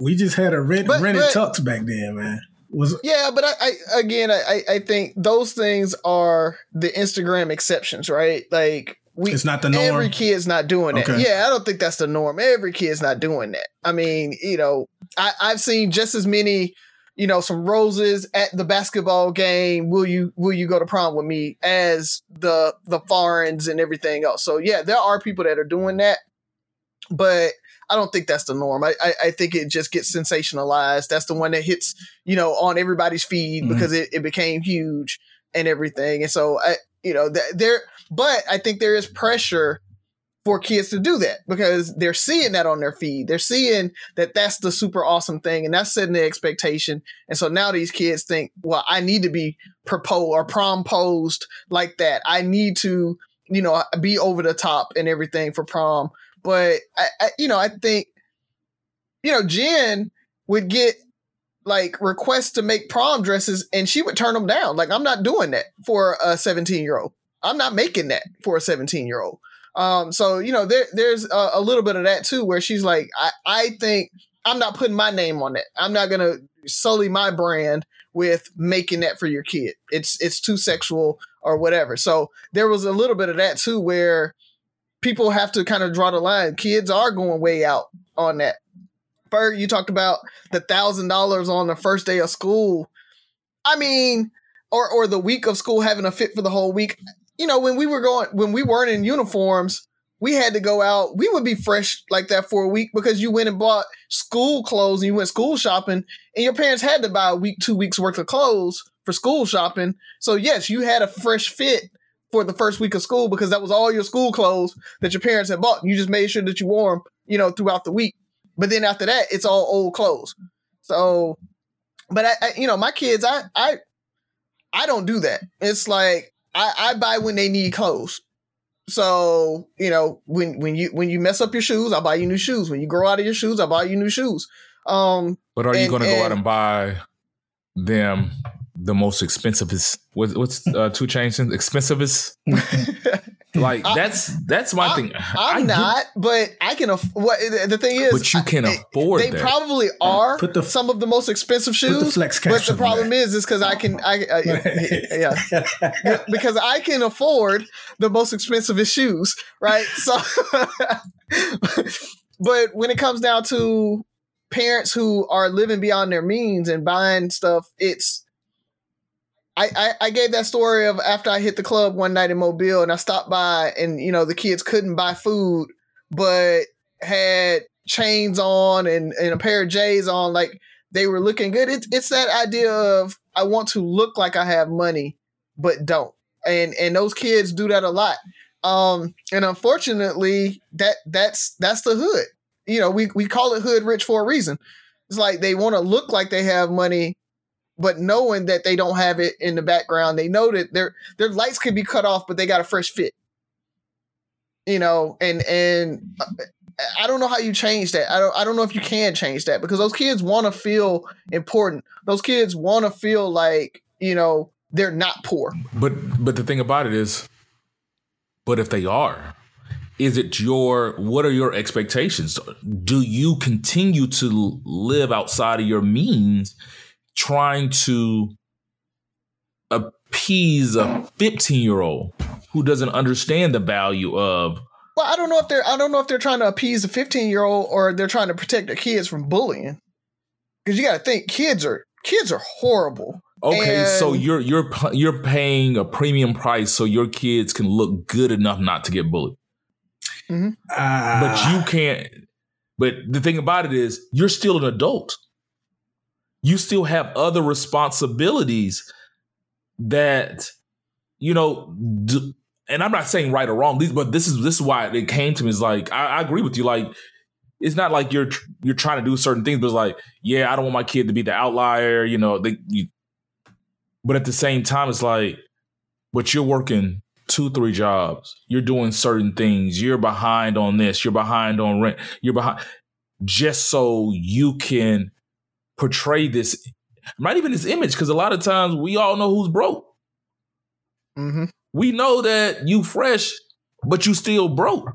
we just had a rent But- rented but- tux back then, man. Was Yeah, but I, I again, I, I think those things are the Instagram exceptions, right? Like we, it's not the norm. every kid's not doing that. Okay. Yeah, I don't think that's the norm. Every kid's not doing that. I mean, you know, I, I've seen just as many, you know, some roses at the basketball game. Will you will you go to prom with me? As the the foreigns and everything else. So yeah, there are people that are doing that, but I don't think that's the norm. I, I, I think it just gets sensationalized. That's the one that hits, you know, on everybody's feed Mhm. because it, it became huge and everything. And so I, you know, th- there, but I think there is pressure for kids to do that because they're seeing that on their feed. They're seeing that that's the super awesome thing and that's setting the expectation. And so now these kids think, well, I need to be proposed or promposed like that. I need to, you know, be over the top and everything for prom. But I, I you know, I think, you know, Jen would get like requests to make prom dresses and she would turn them down. Like, I'm not doing that for a 17 year old. I'm not making that for a 17 year old. Um, so you know, there there's a, a little bit of that too, where she's like, I, I think I'm not putting my name on it. I'm not gonna sully my brand with making that for your kid. It's it's too sexual or whatever. So there was a little bit of that too, where people have to kind of draw the line. Kids are going way out on that Ferg, you talked about the thousand dollars on the first day of school. I mean, or or the week of school having a fit for the whole week. You know, when we were going when we weren't in uniforms, we had to go out. We would be fresh like that for a week because you went and bought school clothes and you went school shopping, and your parents had to buy a week, two weeks worth of clothes for school shopping. So yes, you had a fresh fit for the first week of school because that was all your school clothes that your parents had bought. You just made sure that you wore them, you know, throughout the week. But then after that, it's all old clothes. So, but I, I you know, my kids, I, I, I don't do that. It's like I, I buy when they need clothes. So you know when when you when you mess up your shoes, I'll buy you new shoes. When you grow out of your shoes, I'll buy you new shoes. Um, but are you going to go out and- and buy them the most expensivest? What, what's uh, 2 Chainz? Expensivest? [laughs] Like I- that's that's my I- thing. I'm I get- not, but I can. Aff- what the thing is, but you can I- afford they that. probably are Put the- some of the most expensive Put the shoes. flex But the problem that. is, is because I can, I, I [laughs] yeah, because I can afford the most expensive shoes, right? [laughs] So, but when it comes down to parents who are living beyond their means and buying stuff, it's. I, I, I gave that story of after I hit the club one night in Mobile and I stopped by and you know the kids couldn't buy food but had chains on and, and a pair of J's on like they were looking good. It's it's that idea of I want to look like I have money, but don't. And and those kids do that a lot. Um, and unfortunately, that that's that's the hood. You know, we we call it hood rich for a reason. It's like they want to look like they have money, but knowing that they don't have it in the background, they know that their their lights could be cut off, but they got a fresh fit. You know, and and I don't know how you change that. I don't I don't know if you can change that because those kids want to feel important. Those kids want to feel like, you know, they're not poor. But but the thing about it is, but if they are, is it your what are your expectations? Do you continue to live outside of your means, trying to appease a 15 year old who doesn't understand the value of Well, I don't know if they're I don't know if they're trying to appease a 15-year-old or they're trying to protect their kids from bullying. Cuz you got to think kids are kids are horrible. okay so you're you're you're paying a premium price so your kids can look good enough not to get bullied but Ah, you can't. But the thing about it is, you're still an adult. You still have other responsibilities that, you know, d- and I'm not saying right or wrong. But this is this is why it came to me. Is like I, I agree with you. Like it's not like you're you're trying to do certain things, but it's like yeah, I don't want my kid to be the outlier. You know, they. You, but at the same time, it's like, but you're working two, three jobs. You're doing certain things. You're behind on this. You're behind on rent. You're behind just so you can portray this, not even this image, because a lot of times we all know who's broke. Mhm. We know that you fresh, but you still broke.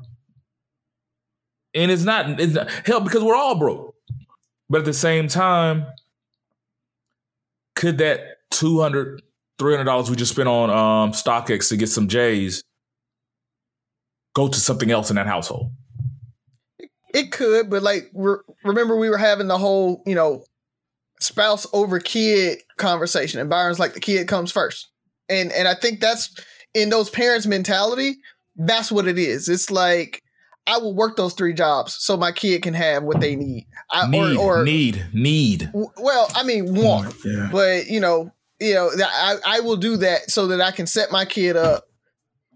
And it's not, it's not hell because we're all broke. But at the same time, could that 200 $300 we just spent on um, StockX to get some J's go to something else in that household? It could, but like re- remember we were having the whole, you know, spouse over kid conversation and Byron's like the kid comes first. And and I think that's in those parents mentality, that's what it is. It's like I will work those three jobs so my kid can have what they need. I, Need, or, or need, need. w- well, I mean, want, yeah. but you know, you know, that I I will do that so that I can set my kid up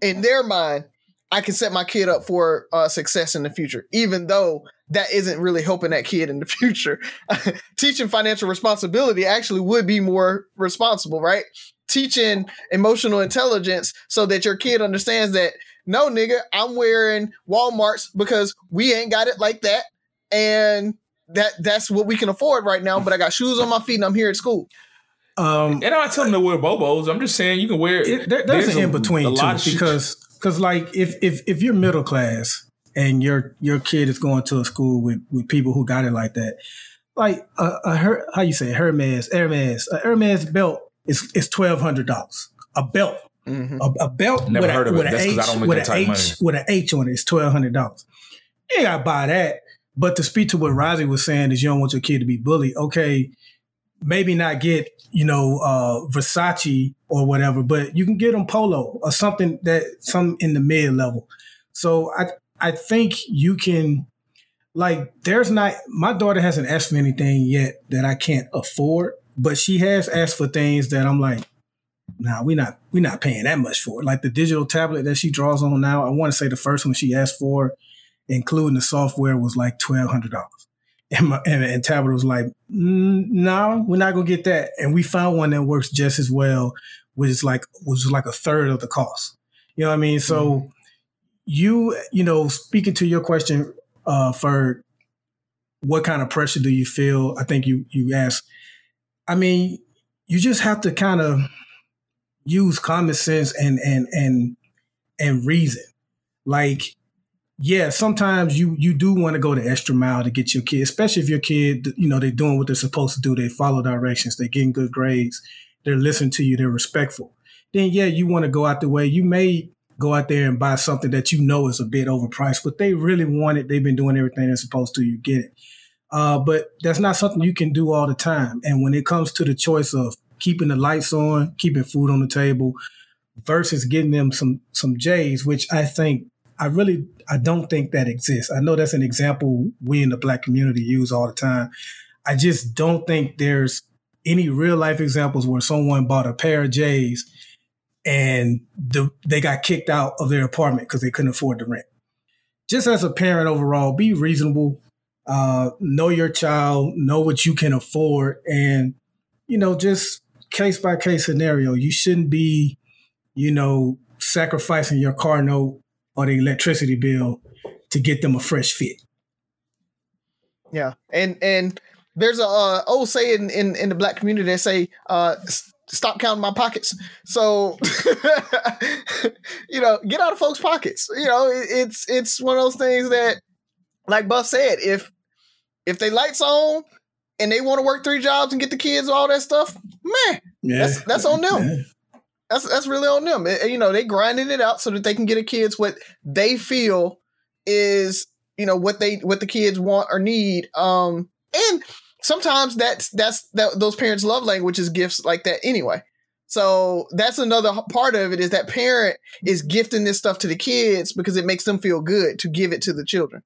in their mind. I can set my kid up for uh, success in the future, even though that isn't really helping that kid in the [laughs] future. [laughs] Teaching financial responsibility actually would be more responsible, right? Teaching emotional intelligence so that your kid understands that no, nigga, I'm wearing Walmart's because we ain't got it like that, and that that's what we can afford right now. But I got shoes on my feet and I'm here at school. Um, And I'm not telling them to wear Bobos. I'm just saying you can wear it, there, there's, an a- in between a lot of too, because because like if if if you're middle class and your your kid is going to a school with with people who got it like that, like a, a Her, how you say Hermes Hermes a Hermes belt is is twelve hundred dollars a belt Mm-hmm. a, a belt Never with, heard a, of it. with an That's 'cause I H don't make with that an type of H with an H on it is twelve hundred dollars. You ain't gotta buy that, But to speak to what Rozzy was saying is you don't want your kid to be bullied. Okay, maybe not get, you know, uh, Versace or whatever, but you can get them polo or something that some in the mid level. So I I think you can like there's not my daughter hasn't asked for anything yet that I can't afford, but she has asked for things that I'm like, nah, we're not we're not paying that much for it. Like the digital tablet that she draws on now, I want to say the first one she asked for, including the software, was like twelve hundred dollars. And, my, and, and Tablet was like, mm, no, we're not gonna get that. And we found one that works just as well, which is like which is like a third of the cost. You know what I mean? So mm-hmm. you, you know, speaking to your question, uh, for what kind of pressure do you feel? I think you you asked. I mean, you just have to kind of use common sense and and and and reason. Like yeah, sometimes you you do want to go the extra mile to get your kid, especially if your kid, you know, they're doing what they're supposed to do. They follow directions, they're getting good grades, they're listening to you, they're respectful. Then yeah, you want to go out the way. You may go out there and buy something that you know is a bit overpriced, but they really want it. They've been doing everything they're supposed to. You get it. Uh, but that's not something you can do all the time. And when it comes to the choice of keeping the lights on, keeping food on the table, versus getting them some some J's, which I think I really I don't think that exists. I know that's an example we in the black community use all the time. I just don't think there's any real life examples where someone bought a pair of J's and the, they got kicked out of their apartment because they couldn't afford the rent. Just as a parent overall, be reasonable, uh, know your child, know what you can afford, and you know, just case by case scenario. You shouldn't be, you know, sacrificing your car note or the electricity bill to get them a fresh fit. Yeah, and and there's a uh, old saying in in the black community that say, uh, "Stop counting my pockets." So, [laughs] you know, get out of folks' pockets. You know, it, it's it's one of those things that, like Buff said, if if they lights on and they want to work three jobs and get the kids all that stuff, man, yeah. that's that's on them. That's that's really on them. It, you know, they grinding it out so that they can get the kids what they feel is you know what they what the kids want or need. Um, and sometimes that's that's that those parents' love language is gifts like that anyway. So that's another part of it is that parent is gifting this stuff to the kids because it makes them feel good to give it to the children.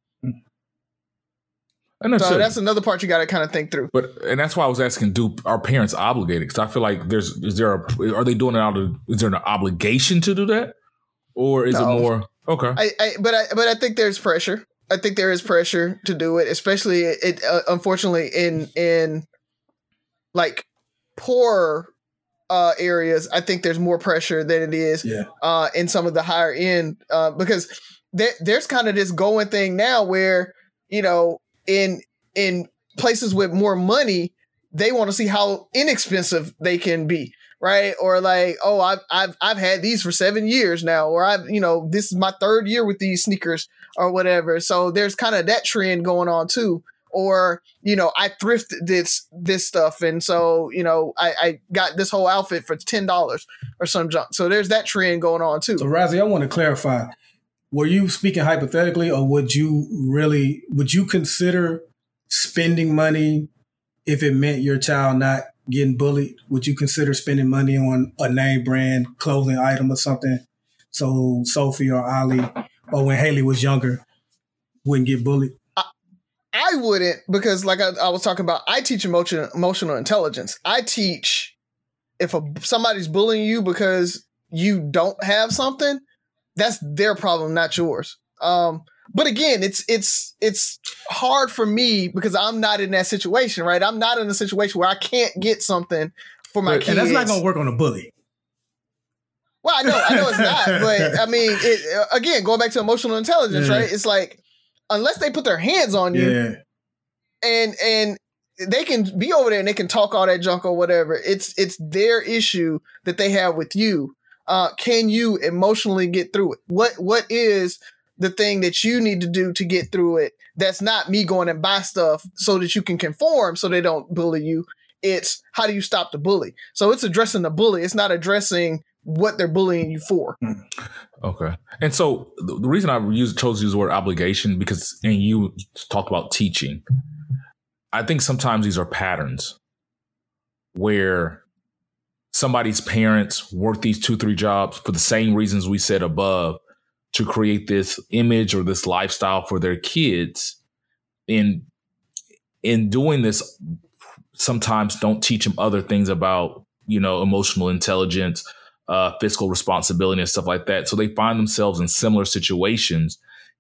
So that's another part you got to kind of think through. But and that's why I was asking: Do our parents obligated? Because I feel like there's is there a are they doing it out of is there an obligation to do that, or is no. it more okay? I, I but I but I think there's pressure. I think there is pressure to do it, especially it uh, unfortunately in in like poor uh, areas. I think there's more pressure than it is yeah. uh, in some of the higher end uh, because there, there's kind of this going thing now where you know in in places with more money, they want to see how inexpensive they can be, right? Or like, oh, I've I've I've had these for seven years now, or I've you know this is my third year with these sneakers or whatever. So there's kind of that trend going on too. Or you know, I thrifted this this stuff, and so you know, I, I got this whole outfit for ten dollars or some junk. So there's that trend going on too. So Razzie, I want to clarify were you speaking hypothetically or would you really would you consider spending money if it meant your child not getting bullied? Would you consider spending money on a name brand clothing item or something so sophie or ali or when haley was younger wouldn't get bullied? I, I wouldn't because like I, I, was talking about i teach emotional emotional intelligence. I teach if a, somebody's bullying you because you don't have something that's their problem, not yours. Um, but again, it's it's it's hard for me because I'm not in that situation, right? I'm not in a situation where I can't get something for my kids. And that's not gonna work on a bully. Well, I know, I know it's not, [laughs] but I mean, it, uh, again, going back to emotional intelligence, yeah. right? It's like unless they put their hands on you, yeah. and and they can be over there and they can talk all that junk or whatever. It's it's their issue that they have with you uh, can you emotionally get through it? What what is the thing that you need to do to get through it? That's not me going and buy stuff so that you can conform so they don't bully you. It's how do you stop the bully? So it's addressing the bully. It's not addressing what they're bullying you for. Okay. And so the the reason I use, chose to use the word obligation because, and you talked about teaching. I think sometimes these are patterns where somebody's parents work these two, three jobs for the same reasons we said above to create this image or this lifestyle for their kids. In in doing this, sometimes don't teach them other things about, you know, emotional intelligence, uh, fiscal responsibility and stuff like that. So they find themselves in similar situations.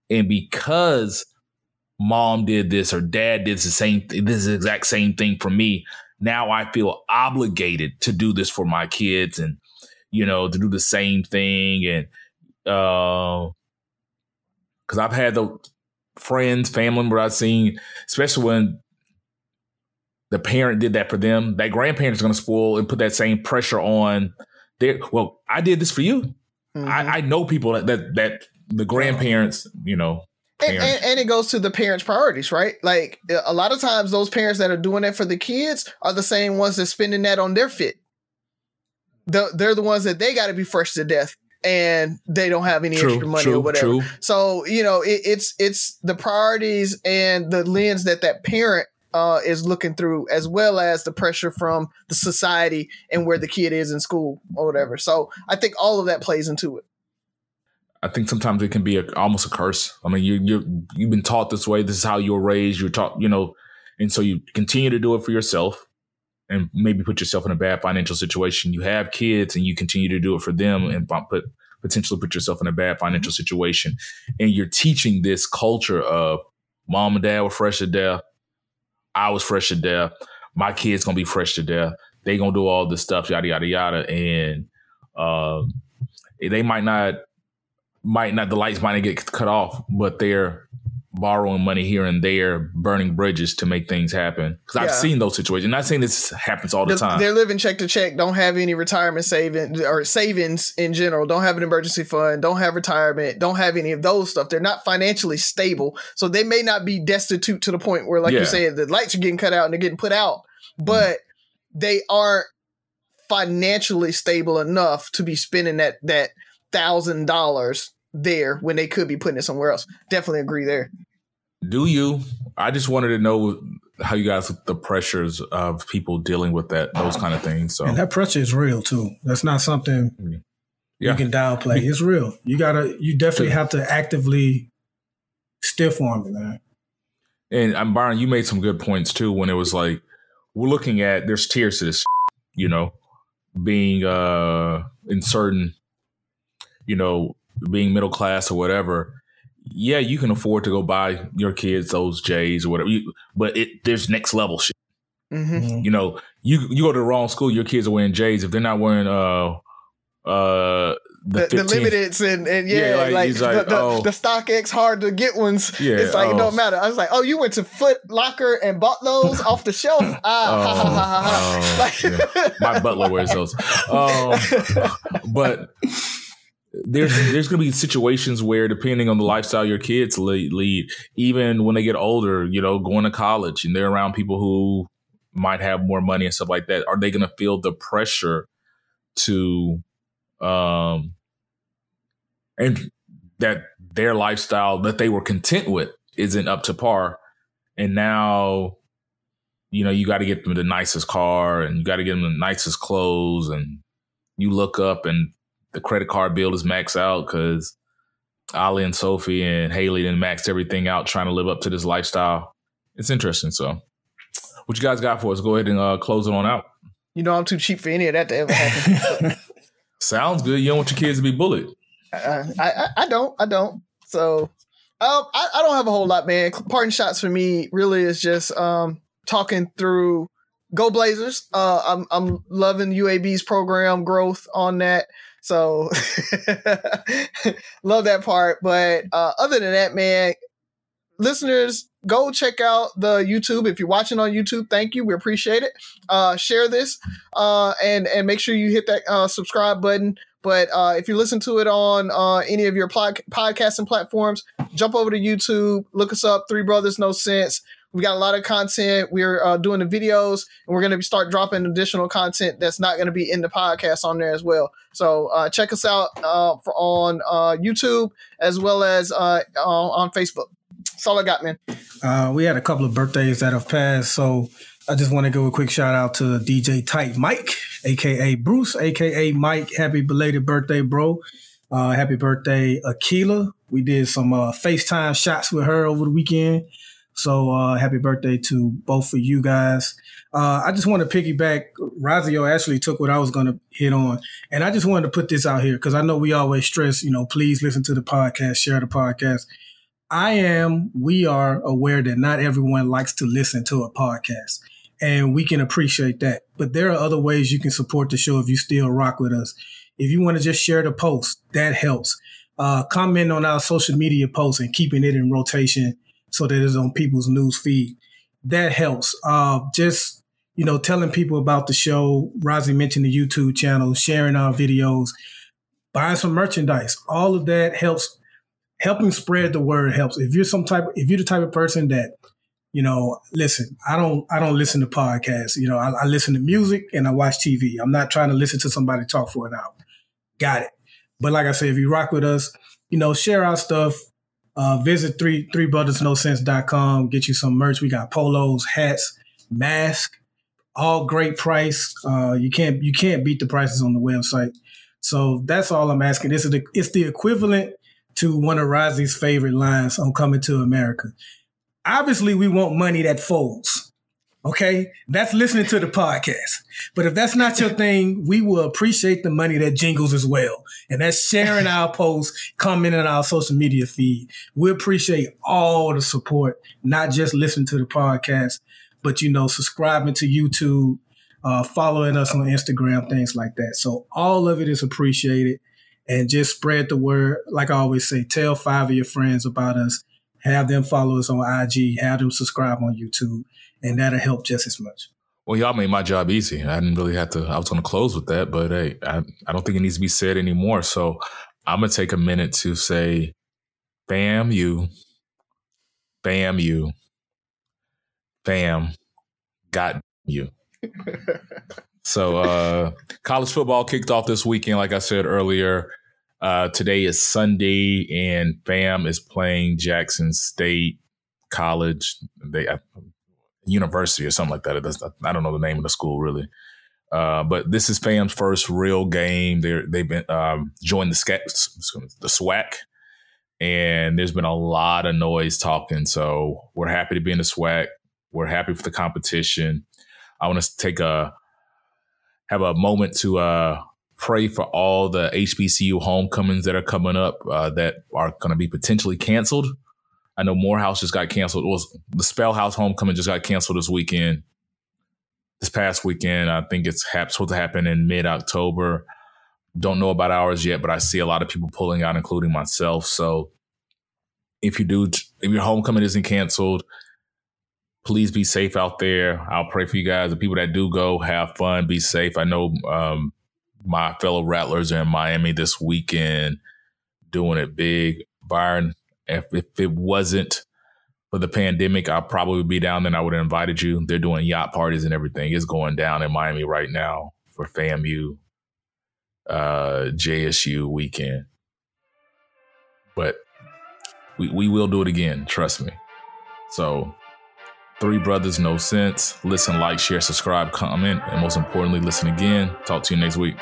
And because mom did this or dad did the same, this is the exact same thing for me. Now I feel obligated to do this for my kids and, you know, to do the same thing. And, uh, cause I've had the friends, family member I've seen, especially when the parent did that for them, that grandparent's going to spoil and put that same pressure on their. Well, I did this for you. Mhm. I, I know people that, that that the grandparents, you know, and, and, and it goes to the parents' priorities, right? Like a lot of times, those parents that are doing that for the kids are the same ones that spending that on their fit. The, they're the ones that they got to be fresh to death, and they don't have any extra true, money or whatever. true. So you know, it, it's it's the priorities and the lens that that parent uh, is looking through, as well as the pressure from the society and where the kid is in school or whatever. So I think all of that plays into it. I think sometimes it can be a, almost a curse. I mean, you you you've been taught this way. This is how you were raised. You're taught, you know, and so you continue to do it for yourself, and maybe put yourself in a bad financial situation. You have kids, and you continue to do it for them, and put potentially put yourself in a bad financial situation. And you're teaching this culture of mom and dad were fresh to death. I was fresh to death. My kids gonna be fresh to death. They gonna do all this stuff, yada yada yada, and um, they might not might not the lights might not get cut off, but they're borrowing money here and there, burning bridges to make things happen. Because I've Yeah. seen those situations. Not saying this happens all the They're, time. they're living check to check, don't have any retirement savings or savings in general, don't have an emergency fund, don't have retirement, don't have any of those stuff. They're not financially stable. So they may not be destitute to the point where, like Yeah. you said, the lights are getting cut out and they're getting put out, mm-hmm. but they aren't financially stable enough to be spending that that thousand dollars there when they could be putting it somewhere else. Definitely agree there. Do you? I just wanted to know how you guys the pressures of people dealing with that those kind of things. So And that pressure is real too. That's not something Yeah. you can downplay. It's real. You gotta. You definitely have to actively stiff arm it, man. And um, Byron, you made some good points too when it was like we're looking at there's tiers to this, you know, being uh in certain, you know, being middle class or whatever. Yeah, you can afford to go buy your kids those J's or whatever, you, but it there's next level shit. hmm You know, you you go to the wrong school, your kids are wearing J's if they're not wearing uh uh the, The, the limiteds and, and yeah, Yeah, like, like, he's like, the, the, oh. the StockX hard to get ones. Yeah, it's like it oh. don't matter. I was like, oh, you went to Foot Locker and bought those off the shelf. [laughs] Ah, ha, ha, ha, ha, Oh, ha. yeah. my butler wears those. [laughs] Um, but there's there's gonna be situations where depending on the lifestyle your kids lead, even when they get older, you know, going to college and they're around people who might have more money and stuff like that, are they gonna feel the pressure to um and that their lifestyle that they were content with isn't up to par and now you know you got to get them the nicest car and you got to get them the nicest clothes and you look up and the credit card bill is maxed out because Ali and Sophie and Haley then maxed everything out trying to live up to this lifestyle. It's interesting. So, what you guys got for us? Go ahead and uh, close it on out. you know, I'm too cheap for any of that to ever happen. [laughs] Sounds good. You don't want your kids to be bullied. Uh, I, I I don't I don't. So um I, I don't have a whole lot, man. Parting shots for me really is just um talking through Go Blazers. Uh I'm I'm loving UAB's program growth on that. So [laughs] love that part. But uh other than that, man, listeners, go check out the YouTube. If you're watching on YouTube, thank you. We appreciate it. Uh share this uh and and make sure you hit that uh subscribe button. But uh, if you listen to it on uh, any of your pod- podcasting platforms, jump over to YouTube, look us up, Three Brothers No Sense. We got a lot of content. We're uh, doing the videos, and we're going to start dropping additional content that's not going to be in the podcast on there as well. So uh, check us out uh, for, on uh, YouTube as well as uh, on Facebook. That's all I got, man. Uh, we had a couple of birthdays that have passed, so I just want to give a quick shout out to DJ Tight Mike, aka Bruce, aka Mike. Happy belated birthday, bro. Happy birthday, Akila. We did some FaceTime shots with her over the weekend. So uh, happy birthday to both of you guys. Uh, I just want to piggyback. Razio actually took what I was going to hit on. And I just wanted to put this out here because I know we always stress, you know, please listen to the podcast, share the podcast. I am, we are aware that not everyone likes to listen to a podcast and we can appreciate that. But there are other ways you can support the show if you still rock with us. If you want to just share the post, that helps. Uh, comment on our social media posts and keeping it in rotation so that it's on people's news feed. That helps. Uh, just you know, telling people about the show. Rozzy mentioned the YouTube channel, sharing our videos, buying some merchandise. All of that helps. Helping spread the word helps. If you're some type, if you're the type of person that you know, listen, I don't, I don't listen to podcasts. You know, I, I, listen to music and I watch TV. I'm not trying to listen to somebody talk for an hour. Got it. But like I said, if you rock with us, you know, share our stuff. Uh, visit three three brothers no sense.com, get you some merch. We got polos, hats, mask, all great price. Uh, you can't you can't beat the prices on the website. So that's all I'm asking. This is the it's the equivalent to one of Rozzy's favorite lines on Coming to America obviously we want money that folds. Okay. That's listening to the podcast. But if that's not your [laughs] thing, we will appreciate the money that jingles as well. And that's sharing our [laughs] posts, commenting on our social media feed. We appreciate all the support, not just listening to the podcast, but, you know, subscribing to YouTube, uh, following us on Instagram, things like that. So all of it is appreciated and just spread the word. Like I always say, tell five of your friends about us have them follow us on IG, have them subscribe on YouTube, and that'll help just as much. Well, y'all made my job easy. I didn't really have to. I was going to close with that, but hey, I, I don't think it needs to be said anymore. So I'm going to take a minute to say, bam, you, bam, you, bam, got you. [laughs] so uh, college football kicked off this weekend, like I said earlier. Uh, today is Sunday, and Fam is playing Jackson State College, they uh, university or something like that. Does, I don't know the name of the school really. Uh, but this is Fam's first real game. They they've been um, joined the the SWAC, and there's been a lot of noise talking. So we're happy to be in the SWAC. We're happy for the competition. I want to take a have a moment to uh, pray for all the HBCU homecomings that are coming up uh, that are going to be potentially canceled. I know Morehouse just got canceled. It was the Spellhouse homecoming just got canceled this weekend. This past weekend, I think it's supposed to happen in mid October. Don't know about ours yet, but I see a lot of people pulling out, including myself. So, if you do, if your homecoming isn't canceled, please be safe out there. I'll pray for you guys. The people that do go, have fun, be safe. I know um, my fellow Rattlers are in Miami this weekend doing it big. Byron, if, if it wasn't for the pandemic, I'd probably be down there I would have invited you. They're doing yacht parties and everything. It's going down in Miami right now for FAMU, uh, JSU weekend. But we, we will do it again, trust me. So, Three Brothers No Sense. Listen, like, share, subscribe, comment, and most importantly, listen again. Talk to you next week.